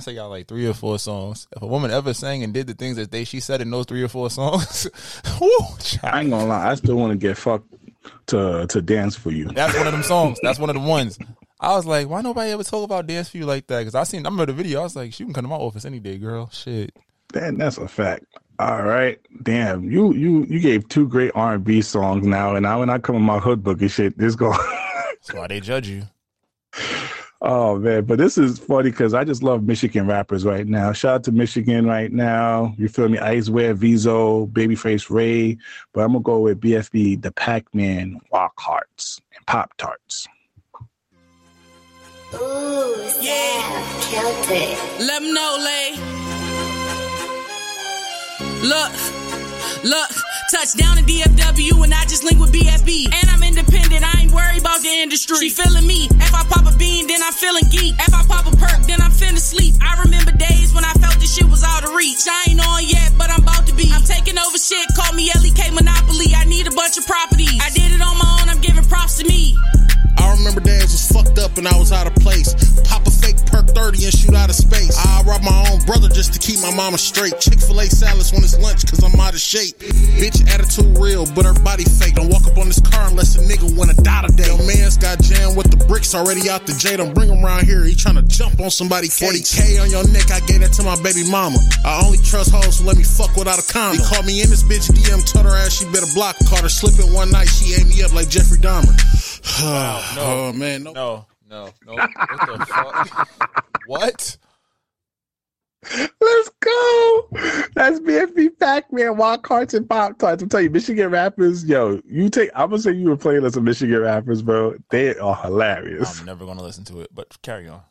Beyonce got like three or four songs. If a woman ever sang and did the things that they she said in those three or four songs, whoo. I ain't gonna lie. I still want to get fucked to to dance for you. That's one of them songs. That's one of the ones. I was like, why nobody ever talk about dance for you like that? Because I seen, I remember the video. I was like, she can come to my office any day, girl. Shit. Damn, that's a fact. All right, damn. You you you gave two great R and B songs now, and now when I come in my hood book and shit, this go. That's why they judge you. Oh man, but this is funny because I just love Michigan rappers right now. Shout out to Michigan right now. You feel me? Icewear, Vezzo, Babyface Ray, but I'm gonna go with BFB, the Pac Man, Walk Hearts, and Pop Tarts. Ooh, yeah, killed it. Let them know, Lay. Look, look, touchdown in DFW and I just link with BFB. And I'm independent, I ain't worried about the industry. She feeling me. If I pop a bean, then I'm feeling geek. If I pop a perk, then I'm finna sleep. I remember days when I felt this shit was out of reach. I ain't on yet, but I'm about to be. I'm taking over shit, call me LEK Monopoly. I need a bunch of properties. I did it on my own, I'm giving props to me. I remember days was fucked up and I was out of place. Pop a fake perk 30 and shoot out of space. I rob my own brother just to keep my mama straight. Chick fil A salads when it's lunch cause I'm out of shape. Bitch, attitude real, but her body fake. Don't walk up on this car unless a nigga win a dot a day. Yo, man's got jammed with the bricks already out the J. Don't bring him around here, he tryna jump on somebody. 40K on your neck, I gave that to my baby mama. I only trust hoes who let me fuck without a condom. He called me in this bitch DM, told her ass she better block. Caught her slipping one night, she ate me up like Jeffrey Dahmer. oh man, no. No, no, no. What the fuck? what? Let's go. That's BFB Pac Man, Walk Hearts, and Pop Tarts. I'm telling you, Michigan rappers, yo, you take. I'm gonna say you were playing as a Michigan rappers, bro. They are hilarious. I'm never gonna listen to it, but carry on.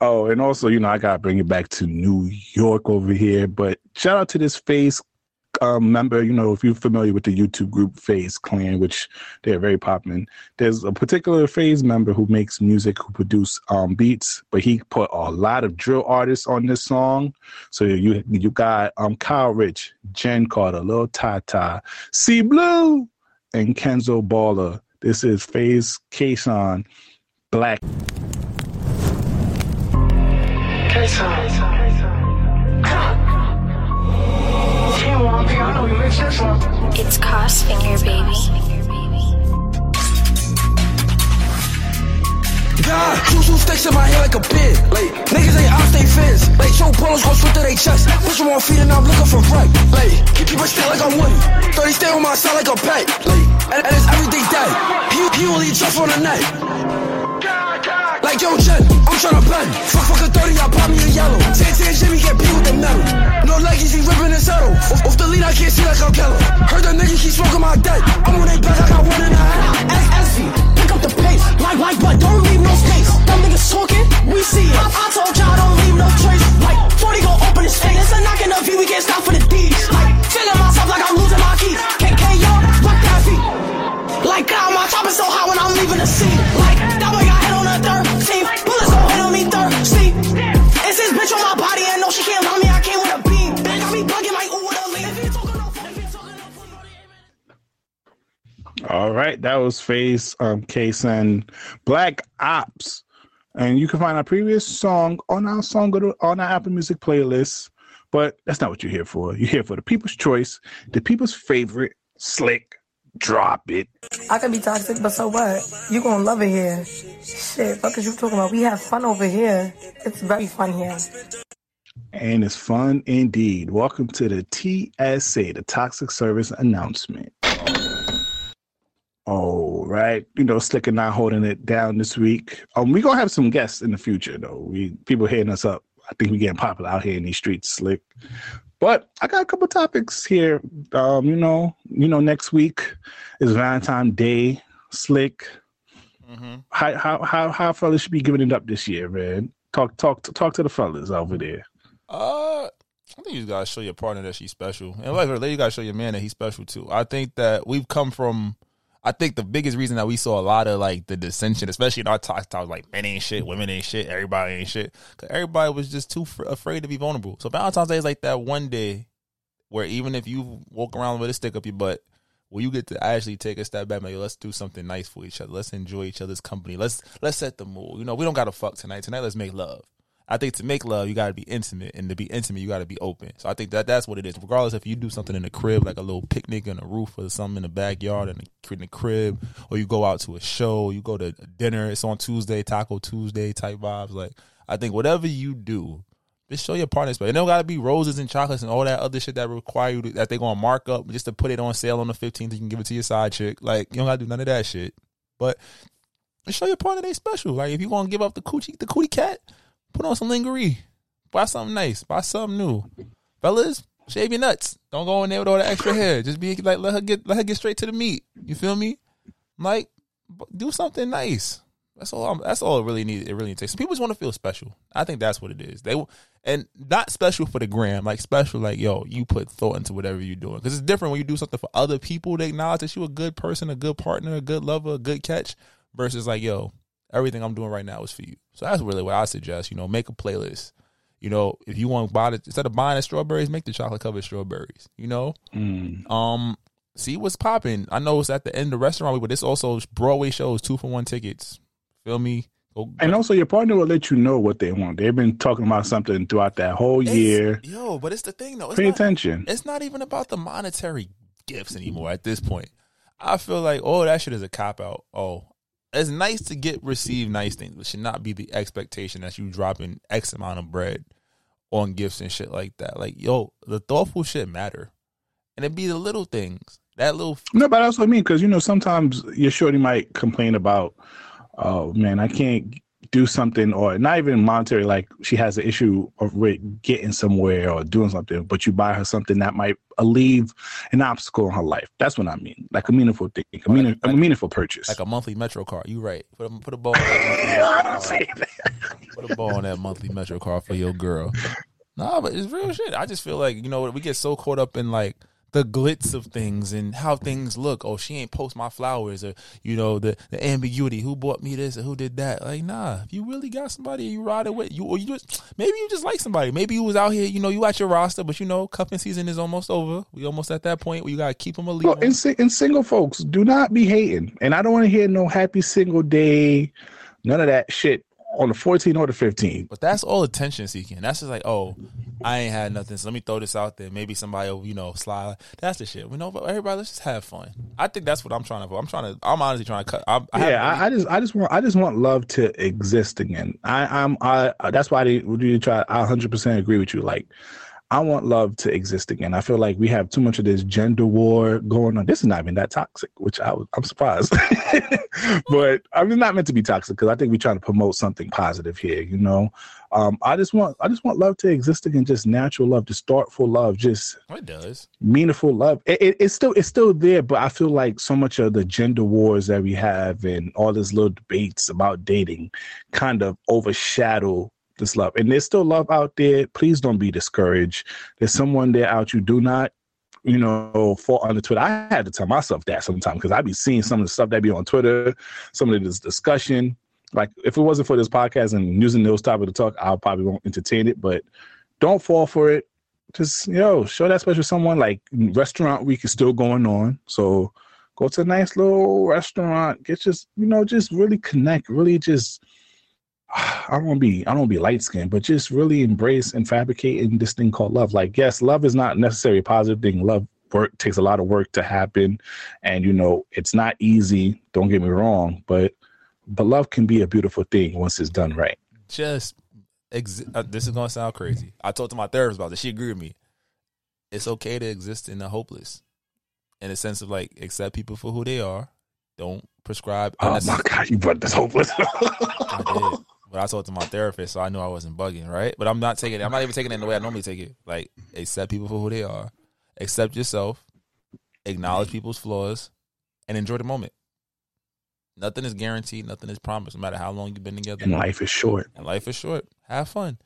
Oh, and also, you know, I gotta bring it back to New York over here. But shout out to this FaZe um, member. You know, if you're familiar with the YouTube group FaZe Clan, which they're very popular. There's a particular FaZe member who makes music, who produce um, beats, but he put a lot of drill artists on this song. So you you got um Kyle Richh, Jenn Carter, Lil Tata, C Blue, and Kenzo Balla. This is FaZe Kaysan Black. It's Cross Finger, baby. God, who's who sticks in my head like a pin? Like, niggas ain't out, they fins. Like, show polos gon' switch to they chest. Push them on feet and I'm looking for right. Like, keep people stay like I'm Woody. 30 stay on my side like a pet. Like, and, and it's everything day. He, he only jump on the night. Like, yo, Jen, I'm tryna bend. Fuck, fuck a 30, I pop me a yellow. 10 10 Jimmy get beat with the metal. No leggies, he ripping his settle. Off, off the lead, I can't see like I'm Keller. Heard that nigga keep smoking my dead. I'm on they back, I got one and a half. SV, pick up the pace. Like, like, but don't leave no space. Them niggas talking, we see it. I, I told y'all don't leave no trace. Like, 40 gon' open his face. It's a knock in the V, we can't stop for the D's. Like, feeling myself like I'm losing my keys. KK, yo, rock that feet. Like, God, my top is so high when I'm leaving the scene. Like, that All right, that was FaZe um Case and Black Ops. And you can find our previous song on our song on our Apple Music playlist. But that's not what you're here for. You're here for the people's choice, the people's favorite slick Drop it. I can be toxic, but so what? You gonna love it here. Shit, fuck is you talking about? We have fun over here. It's very fun here. And it's fun indeed. Welcome to the TSA, the Toxic Service Announcement. Oh, right. You know, Slick and not holding it down this week. Um, we gonna have some guests in the future though. We people hitting us up. I think we getting popular out here in these streets, Slick. But I got a couple topics here. Um, you know, you know, next week is Valentine Day. Slick. Mm-hmm. How how how how fellas should be giving it up this year, man? Talk talk talk to the fellas over there. Uh, I think you gotta show your partner that she's special, and like you gotta show your man that he's special too. I think that we've come from I think the biggest reason that we saw a lot of like the dissension, especially in our talk, talk like men ain't shit, women ain't shit, everybody ain't shit, because everybody was just too f- afraid to be vulnerable. So Valentine's Day is like that one day where even if you walk around with a stick up your butt, well, you get to actually take a step back, like, let's do something nice for each other. Let's enjoy each other's company. Let's let's set the mood. You know, we don't got to fuck tonight. Tonight, let's make love. I think to make love, you got to be intimate, and to be intimate, you got to be open. So I think that that's what it is. Regardless if you do something in the crib, like a little picnic on the roof or something in the backyard in the, in the crib, or you go out to a show, you go to dinner. It's on Tuesday, Taco Tuesday type vibes. Like I think whatever you do, just show your partner but It don't gotta be roses and chocolates and all that other shit that require you to, that they gonna mark up just to put it on sale on the fifteenth. You can give it to your side chick. Like you don't gotta do none of that shit. But show your partner they special. Like if you gonna give up the coochie, the cootie cat, Put on some lingerie. Buy something nice. Buy something new. Fellas, shave your nuts. Don't go in there with all the extra hair. Just be like let her get let her get straight to the meat. You feel me? Like do something nice. That's all. I'm, that's all it really needs. It really takes. People just want to feel special. I think that's what it is. They and not special for the gram. Like special, like yo, you put thought into whatever you're doing. Because it's different when you do something for other people. They acknowledge that you're a good person, a good partner, a good lover, a good catch. Versus like yo, everything I'm doing right now is for you. So that's really what I suggest. You know, make a playlist. You know, if you want to buy it instead of buying the strawberries, make the chocolate covered strawberries. You know, mm. um, see what's popping. I know it's at the end of the restaurant, but this also Broadway shows two for one tickets. Feel me? Go, and also, your partner will let you know what they want. They've been talking about something throughout that whole year. Yo, but it's the thing though. It's Pay not, attention. It's not even about the monetary gifts anymore at this point. I feel like, oh, that shit is a cop out. Oh, it's nice to get receive nice things, but should not be the expectation that you dropping X amount of bread on gifts and shit like that. Like, yo, the thoughtful shit matter, and it be the little things. That little no, but that's what I mean because you know sometimes your shorty might complain about, oh man, I can't do something or not even monetary like she has an issue of getting somewhere or doing something but you buy her something that might alleviate an obstacle in her life. That's what i mean. Like a meaningful thing a, mean, like, a meaningful purchase. like a monthly metro card. You right. Put a, put a ball on that put a ball on that monthly metro card for your girl. No nah, but it's real shit. I just feel like you know we get so caught up in like the glitz of things and how things look. Oh, she ain't post my flowers or you know the the ambiguity. Who bought me this or who did that? Like, nah. If you really got somebody you ride it with, you or you just maybe you just like somebody. Maybe you was out here, you know, you at your roster, but you know, cuffing season is almost over. We almost at that point where you gotta keep them a lead. Well, and, and single folks, do not be hating. And I don't want to hear no happy single day, none of that shit on the 14 or the 15. But that's all attention seeking. That's just like, oh, I ain't had nothing, so let me throw this out there. Maybe somebody will, you know, slide. That's the shit. We know, but everybody, let's just have fun. I think that's what I'm trying to. I'm trying to. I'm honestly trying to cut. I, I yeah, I, I, just, I just want, I just want love to exist again. I, I'm, I. That's why they would you try. I 100 percent agree with you. Like, I want love to exist again. I feel like we have too much of this gender war going on. This is not even that toxic, which I was, I'm surprised. but I mean, not meant to be toxic because I think we're trying to promote something positive here. You know, um, I just want I just want love to exist again, just natural love, just thoughtful love, just it does meaningful love. It, it, it's still it's still there, but I feel like so much of the gender wars that we have and all these little debates about dating kind of overshadow this love. And there's still love out there. Please don't be discouraged. There's someone there out you do not, you know, fall under Twitter. I had to tell myself that sometimes because I'd be seeing some of the stuff that be on Twitter, some of this discussion. Like if it wasn't for this podcast and using those topics to talk, I probably won't entertain it. But don't fall for it. Just yo, show that special someone. Like restaurant week is still going on, so go to a nice little restaurant. Get just you know just really connect. Really just I don't want to be I don't be light skinned, but just really embrace and fabricate in this thing called love. Like, yes, love is not necessarily a positive thing. Love work takes a lot of work to happen, and you know it's not easy. Don't get me wrong, but but love can be a beautiful thing once it's done right. Just ex- uh, this is gonna sound crazy. I talked to my therapist about this. She agreed with me. It's okay to exist in the hopeless, in a sense of like accept people for who they are. Don't prescribe. Oh my god, you brought this hopeless. I did. But I talked to my therapist, so I knew I wasn't bugging, right? But I'm not taking it. I'm not even taking it in the way I normally take it. Like accept people for who they are, accept yourself, acknowledge people's flaws, and enjoy the moment. Nothing is guaranteed. Nothing is promised. No matter how long you've been together. and life is short. And life is short. Have fun.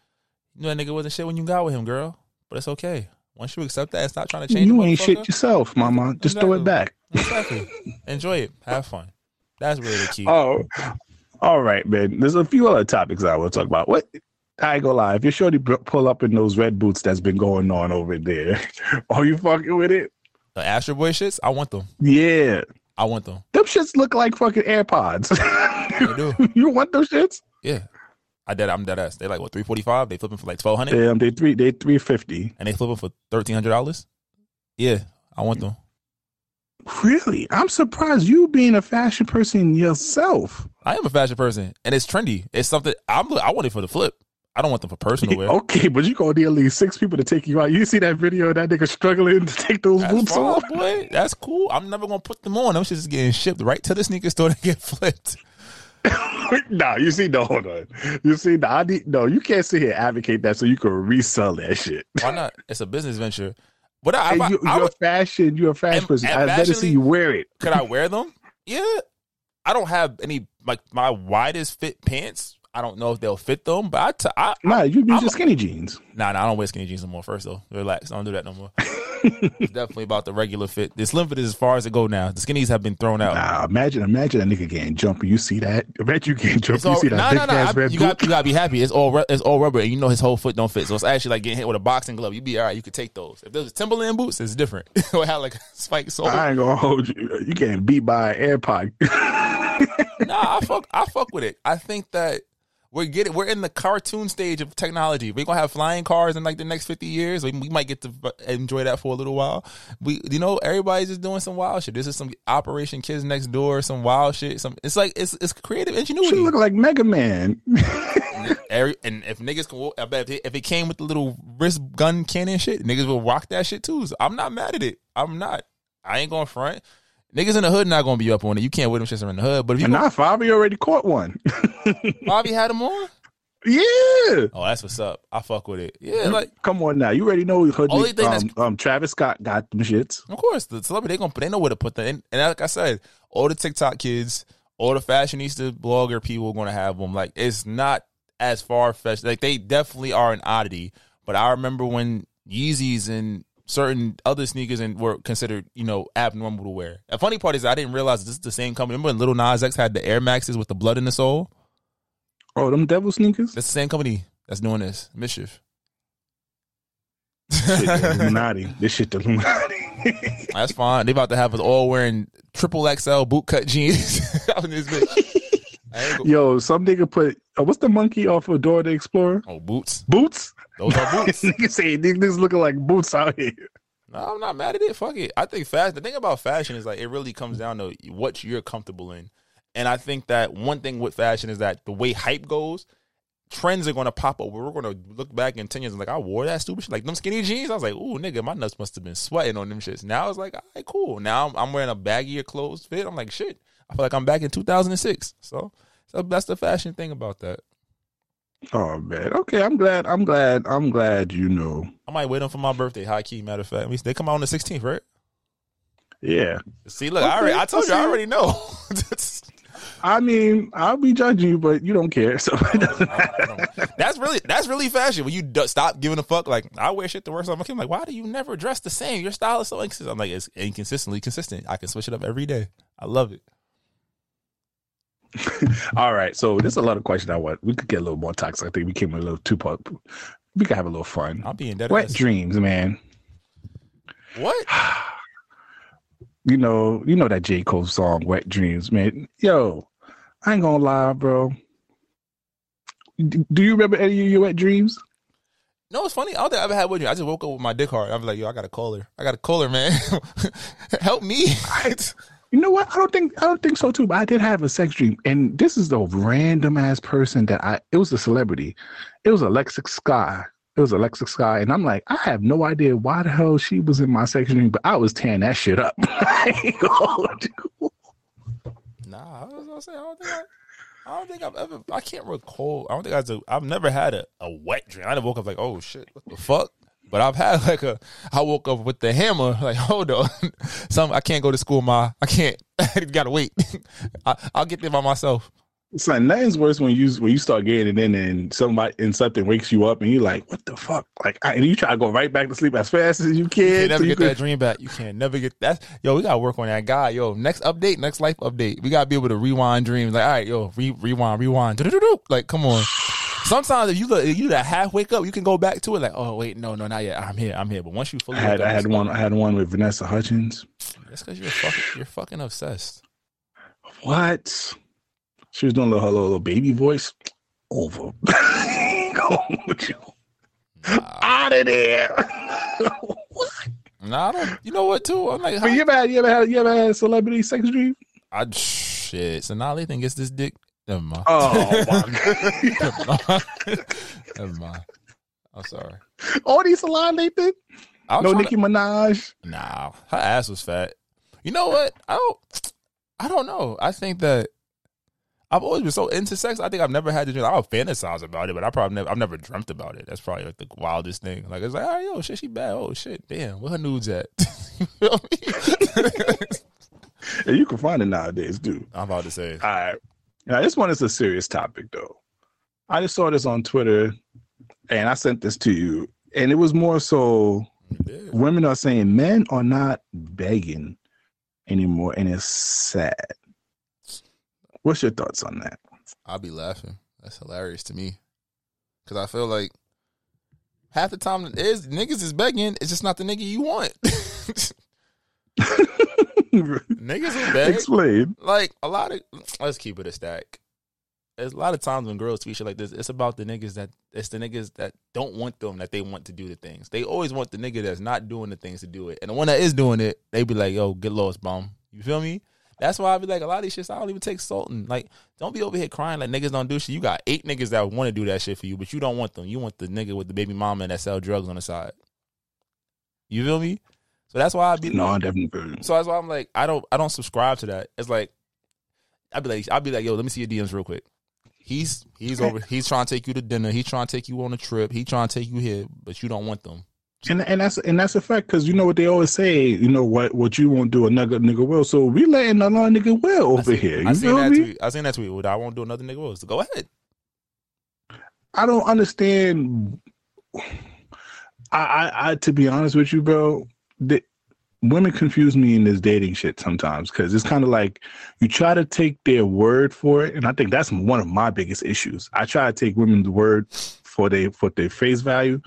You know that nigga wasn't shit when you got with him, girl. But it's okay. Once you accept that and stop trying to change You ain't shit yourself, mama. Just throw it back. Exactly. Enjoy it. Have fun. That's really the key. Oh, all right, man. There's a few other topics I want to talk about. What? I ain't gonna lie. If your shorty br- pull up in those red boots that's been going on over there, are you fucking with it? The Astro Boy shits, I want them. Yeah. I want them. Them shits look like fucking AirPods. Do. you want those shits? Yeah. I dead I'm dead ass. They like what, three forty five? They flipping for like twelve hundred? Damn, they three they three fifty. And they flipping for thirteen hundred dollars? Yeah, I want them. Really? I'm surprised you being a fashion person yourself. I am a fashion person and it's trendy. It's something I'm I want it for the flip. I don't want them for personal wear. Okay, but you gonna need at least six people to take you out. You see that video of that nigga struggling to take those That's boots off? boy. That's cool. I'm never gonna put them on. Them shits is getting shipped right to the sneaker store to get flipped. nah, you see, no, hold on. You see, no, I need, no, you can't sit here and advocate that so you can resell that shit. Why not? It's a business venture. But I, And you, I you're fashion, you're a fashion person. I'd better see you wear it. Could I wear them? Yeah. I don't have any like my widest fit pants. I don't know if they'll fit them, but I, t- I Nah, you use your skinny jeans. Nah, nah, I don't wear skinny jeans no more. First though, relax. I don't do that no more. it's definitely about the regular fit. The slim fit is as far as it go now. The skinnies have been thrown out. Nah, imagine, imagine a nigga getting jumpy. You see that? I bet you getting jumpy. It's You all, see that nah, nah, nah. I- you got you gotta be happy. It's all it's all rubber, and you know his whole foot don't fit. So it's actually like getting hit with a boxing glove. You'd be all right. You could take those. If those Timberland boots, it's different. it have like a spike sole. I ain't gonna hold you. You getting beat by an AirPod. nah, I fuck, I fuck with it. I think that we're getting, we're in the cartoon stage of technology. We're gonna have flying cars in like the next fifty years. We, we might get to enjoy that for a little while. We, you know, everybody's just doing some wild shit. This is some Operation Kids Next Door, some wild shit. Some, it's like it's it's creative ingenuity. Should look like Mega Man. Every, and if niggas can, I bet if it, if it came with the little wrist gun cannon shit, niggas will rock that shit too. So I'm not mad at it. I'm not. I ain't going front. Niggas in the hood not gonna be up on it. You can't wear them shits in the hood. But if you now Fabi already caught one. Bobby had them on. Yeah. Oh, that's what's up. I fuck with it. Yeah, like Come on now. You already know hood, Only thing um, um, Travis Scott got them shits. of course the celebrity they gonna they know where to put that. And, and like I said, all the TikTok kids, all the fashionista blogger people gonna have them. Like it's not as far fetched. Like they definitely are an oddity. But I remember when Yeezys and certain other sneakers and were considered, you know, abnormal to wear. The funny part is I didn't realize this is the same company. Remember when Lil Nas X had the Air Maxes with the blood in the sole? Oh, them devil sneakers? That's the same company that's doing this. MSCHF. Shit, Illuminati. This shit the Illuminati. That's fine. They about to have us all wearing triple XL bootcut jeans. in this bitch. I ain't go- Yo, some nigga put uh, what's the monkey off of Dora the Explorer? Oh, boots. Boots. Those are boots. nigga say niggas looking like boots out here. No, I'm not mad at it. Fuck it. I think fashion. The thing about fashion is like it really comes down to what you're comfortable in, and I think that one thing with fashion is that the way hype goes, trends are going to pop up. We're going to look back in ten years and like I wore that stupid shit, like them skinny jeans. I was like, ooh, nigga, my nuts must have been sweating on them shits. Now it's like, all right, cool. Now I'm, I'm wearing a baggier clothes fit. I'm like, shit. I feel like I'm back in 2006. So, so that's the fashion thing about that. Oh man. Okay, I'm glad. I'm glad. I'm glad you know. I might wear them for my birthday. High key, matter of fact. I mean, they come out on the 16th, right? Yeah. See, look, I already, I told you, I already know. I mean, I'll be judging you, but you don't care. So it doesn't That's really that's really fashion. When you d- stop giving a fuck, like I wear shit to work. So I'm like, I'm like, why do you never dress the same? Your style is so inconsistent. I'm like, it's inconsistently consistent. I can switch it up every day. I love it. All right. So there's a lot of questions I want. We could get a little more toxic. I think we came a little too part. We could have a little fun. I'm being dead. Wet dreams, man. What? You know, you know that J. Cole song, Wet Dreams, man. Yo, I ain't gonna lie, bro. Do you remember any of your wet dreams? No, it's funny. I don't think I ever had with you. I just woke up with my dick hard. I was like, yo, I got to call her. I got to call her, man. Help me. You know what? I don't think I don't think so too. But I did have a sex dream, and this is the random ass person that I. It was a celebrity. It was Alexa Sky. It was Alexa Sky, and I'm like, I have no idea why the hell she was in my sex dream, but I was tearing that shit up. Nah, I was gonna say I don't think I, I don't think I've ever. I can't recall. I don't think I. I've never had a, a wet dream. I woke up like, oh shit, what the fuck. But I've had like a. I woke up with the hammer. Like, hold on, some. I can't go to school, ma. I can't. gotta wait. I, I'll get there by myself. It's like nothing's worse when you when you start getting it in and somebody and something wakes you up and you're like, what the fuck? Like, I, and you try to go right back to sleep as fast as you can. You can never so get could- that dream back. You can never get that. Yo, we gotta work on that guy. Yo, next update, next life update. We gotta be able to rewind dreams. Like, all right, yo, re- rewind, rewind. Do-do-do-do. Like, come on. Sometimes if you look, if you that half wake up, you can go back to it. Like, oh wait, no, no, not yet. I'm here, I'm here. But once you fully, I had I had one. I had one with Vanessa Hudgens. That's because you're fucking, you're fucking obsessed. What? She was doing a little, her little baby voice. Over. Go with you. Out of there. Nah, I don't. You know what? Too. I'm like, But you ever had you ever had you ever had a celebrity sex dream? I shit. So now they think it's this dick. Never mind. Oh my Never mind. Never mind. I'm sorry. All these salon Nathan? I was No Nicki to- Minaj. Nah, her ass was fat. You know what? I don't. I don't know. I think that I've always been so into sex. I think I've never had to. Dream. I don't fantasize about it, but I probably never. I've never dreamt about it. That's probably like the wildest thing. Like it's like, oh yo, shit, she bad. Oh shit, damn, where her nudes at? You feel me? Yeah, you can find it nowadays, dude. I'm about to say. All right. Now this one is a serious topic though. I just saw this on Twitter and I sent this to you. And it was more so women are saying men are not begging anymore, and it's sad. What's your thoughts on that? I'll be laughing. That's hilarious to me. Cause I feel like half the time it is niggas is begging. It's just not the nigga you want. niggas will beg. Explain. Like a lot of let's keep it a stack. There's a lot of times when girls tweet shit like this, it's about the niggas that it's the niggas that don't want them that they want to do the things. They always want the nigga that's not doing the things to do it. And the one that is doing it, they be like, yo, get lost, bum. You feel me? That's why I be like, a lot of these shits, I don't even take salting. Like, don't be over here crying like niggas don't do shit. You got eight niggas that want to do that shit for you, but you don't want them. You want the nigga with the baby mama that sell drugs on the side. You feel me? So that's why I be No, I definitely feel so that's why I'm like, I don't I don't subscribe to that. It's like I'd be like I'd be like, yo, let me see your DMs real quick. He's he's over he's trying to take you to dinner, he's trying to take you on a trip, He's trying to take you here, but you don't want them. And and that's and that's a fact because you know what they always say. You know what what you won't do another nigga will. So we letting another nigga will over here. You I seen that me? tweet. I seen that tweet. Well, I won't do another nigga will. So go ahead. I don't understand. I, I, I, to be honest with you, bro, the, women confuse me in this dating shit sometimes because it's kind of like you try to take their word for it, and I think that's one of my biggest issues. I try to take women's word for they for their face value,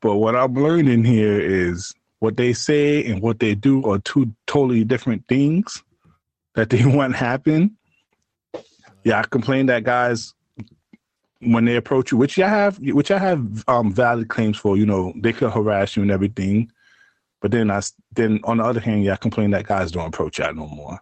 but what I'm learning here is what they say and what they do are two totally different things that they want happen. Yeah, I complain that guys when they approach you, which I have, which I have um, valid claims for. You know, they could harass you and everything, but then I then on the other hand, yeah, I complain that guys don't approach y'all no more.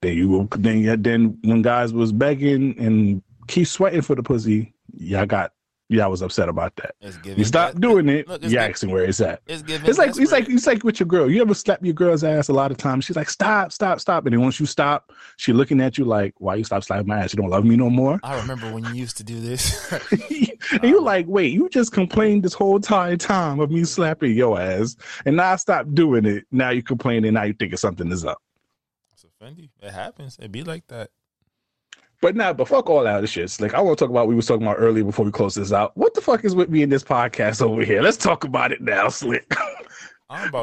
Then you then then when guys was begging and keep sweating for the pussy, y'all got y'all was upset about that. You stop doing it, Look, you asking where it's at. It's It's like it's like it's like with your girl. You ever slap your girl's ass a lot of times? She's like, "Stop, stop, stop!" And then once you stop, she looking at you like, "Why you stop slapping my ass? You don't love me no more." I remember when you used to do this. and you're um, like, "Wait, you just complained this whole entire time of me slapping your ass, and now I stopped doing it. Now you complaining. Now you thinking something is up." It's offending. It happens. It be like that. But now, but fuck all that other shit. Like I want to talk about what we was talking about earlier before we close this out. What the fuck is with me in this podcast over here? Let's talk about it now, Slick.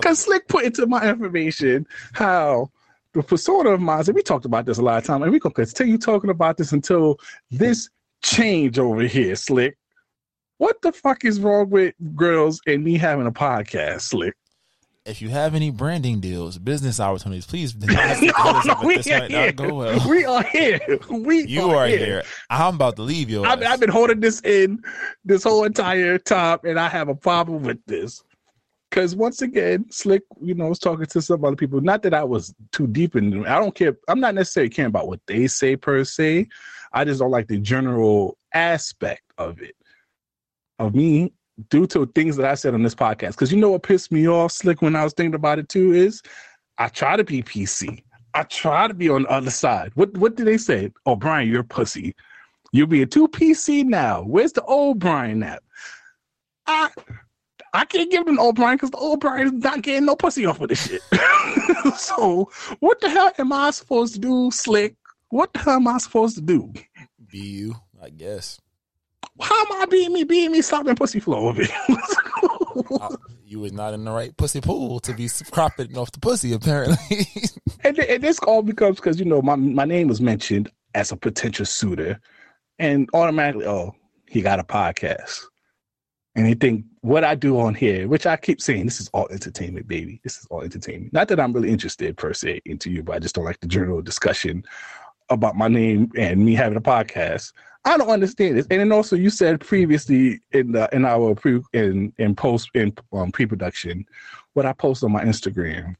Because Slick put into my information how the persona of mine, and we talked about this a lot of time, and we gonna continue talking about this until this change over here, Slick. What the fuck is wrong with girls and me having a podcast, Slick? If you have any branding deals, business opportunities, please do not hesitate to hit us up at we this are here. go well. We are here. We You are here. I'm about to leave you. I've. I've been holding this in this whole entire time, and I have a problem with this. Because once again, Slick, you know, was talking to some other people. Not that I was too deep in them. I don't care. I'm not necessarily caring about what they say per se. I just don't like the general aspect of it, of me, due to things that I said on this podcast. Because you know what pissed me off, Slick, when I was thinking about it too, is I try to be PC. I try to be on the other side. What What did they say? Oh, Brian, you're a pussy. You're being too PC now. Where's the old Brian at? I I can't give them old Brian because the old Brian is not getting no pussy off of this shit. so what the hell am I supposed to do, Slick? What the hell am I supposed to do? Be you, I guess. How am I being me, being me, stopping pussy flow over here? Uh, you was not in the right pussy pool to be cropping off the pussy, apparently. and, and this all becomes because you know my my name was mentioned as a potential suitor, and automatically, oh, he got a podcast, and they think what I do on here, which I keep saying, this is all entertainment, baby. This is all entertainment. Not that I'm really interested per se into you, but I just don't like the general discussion about my name and me having a podcast. I don't understand this. And then also, you said previously in the in our pre in in post in um, pre production, what I post on my Instagram.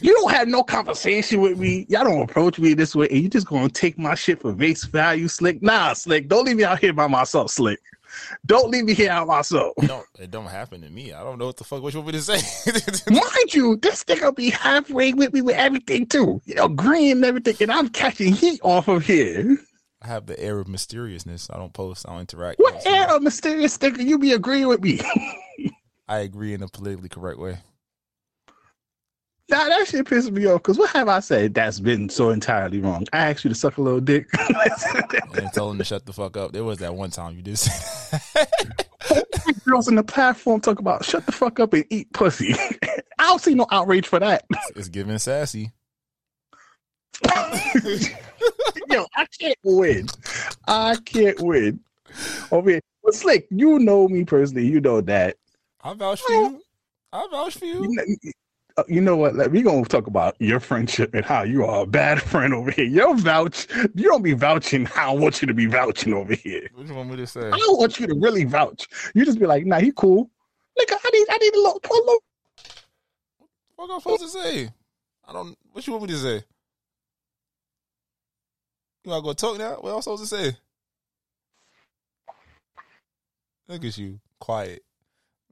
You don't have no conversation with me. Y'all don't approach me this way, and you just gonna take my shit for face value, slick. Nah, slick. Don't leave me out here by myself, slick. Don't leave me here out myself. no, it don't happen to me. I don't know what the fuck what you want me to say. Mind you, this nigga be halfway with me with everything too. You know, green and everything, and I'm catching heat off of here. I have the air of mysteriousness. I don't post. I don't interact. What air of mysterious nigga you be agreeing with me? I agree in a politically correct way. Nah, that shit pisses me off. Cause what have I said that's been so entirely wrong? I asked you to suck a little dick. and told him to shut the fuck up. There was that one time you did say Girls in the platform talk about shut the fuck up and eat pussy. I don't see no outrage for that. it's giving sassy. I can't win. I can't win. Over here. But Slick, you know me personally. You know that. I vouch for you. I vouch for you. You know, uh, you know what? Like, we gonna talk about your friendship and how you are a bad friend over here. Your vouch, you don't be vouching how I want you to be vouching over here. What do you want me to say? I don't want you to really vouch. You just be like, nah, he cool. Nigga, I need, I need a little, a little. What am I supposed to say? I don't. What you want me to say? You want to go talk now? What am I supposed to say? Look at you, quiet.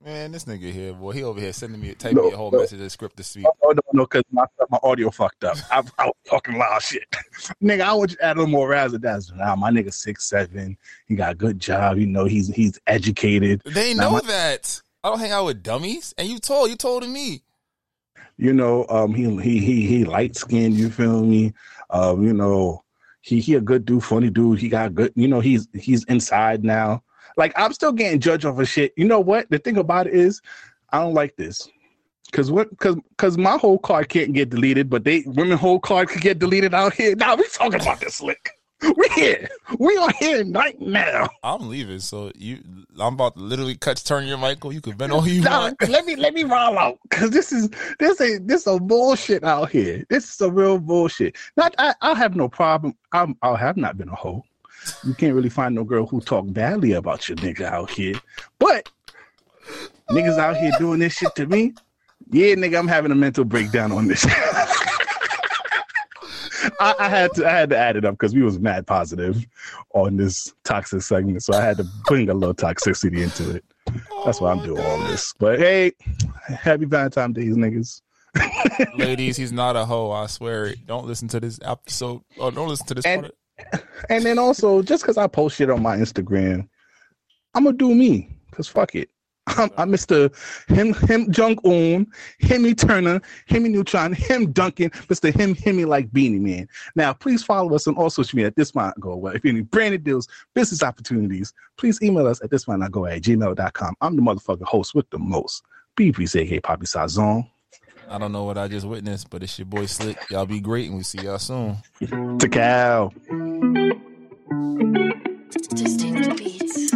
Man, this nigga here, boy, he over here sending me, typing me a whole no. message and script to speak. Oh no, no, because my my audio fucked up. I'm out talking loud shit. nigga, I want you to add a little more razzle dazzle. Now my nigga six seven. He got a good job. You know, he's he's educated. They Now, know my- that. I don't hang out with dummies. And you told, you told me. you know, um, he he he he light skinned. You feel me? Um, you know, he he a good dude, funny dude. He got good. You know, he's he's inside now. Like I'm still getting judged off of shit. You know what? The thing about it is, I don't like this. Cause what? Cause cause my whole card can't get deleted, but they women whole card could get deleted out here. Now we talking about this slick. We here. We are here right now. I'm leaving, so you. I'm about to literally cut turn your Michael. You can bend all you Nah, want. let me let me roll out because this is this a this a bullshit out here. This is a real bullshit. Not I, I have no problem. I'm I have not been a hoe. You can't really find no girl who talk badly about your nigga out here. But niggas out here doing this shit to me. Yeah, nigga, I'm having a mental breakdown on this. I, I had to I had to add it up because we was mad positive on this toxic segment, so I had to bring a little toxicity into it. That's why I'm doing all this. But hey, happy Valentine's Day, niggas. Ladies, he's not a hoe. I swear it. Don't listen to this episode. Or don't listen to this And- part. And then also, just because I post shit on my Instagram, I'm gonna do me. Cause fuck it. I'm, I'm Mr. Him Him Jung Un, Hemi Turner, Hemi Neutron, Him Duncan, Mr. Him Hemi like Beenie Man. Now, please follow us on all social media at this might go well. If you need branded deals, business opportunities, please email us at this might not go at gmail.com. I'm the motherfucking host with the most. BPC, aka Poppy Sazon. I don't know what I just witnessed, but it's your boy Slick. Y'all be great, and we see y'all soon. To cow. Distinct beats.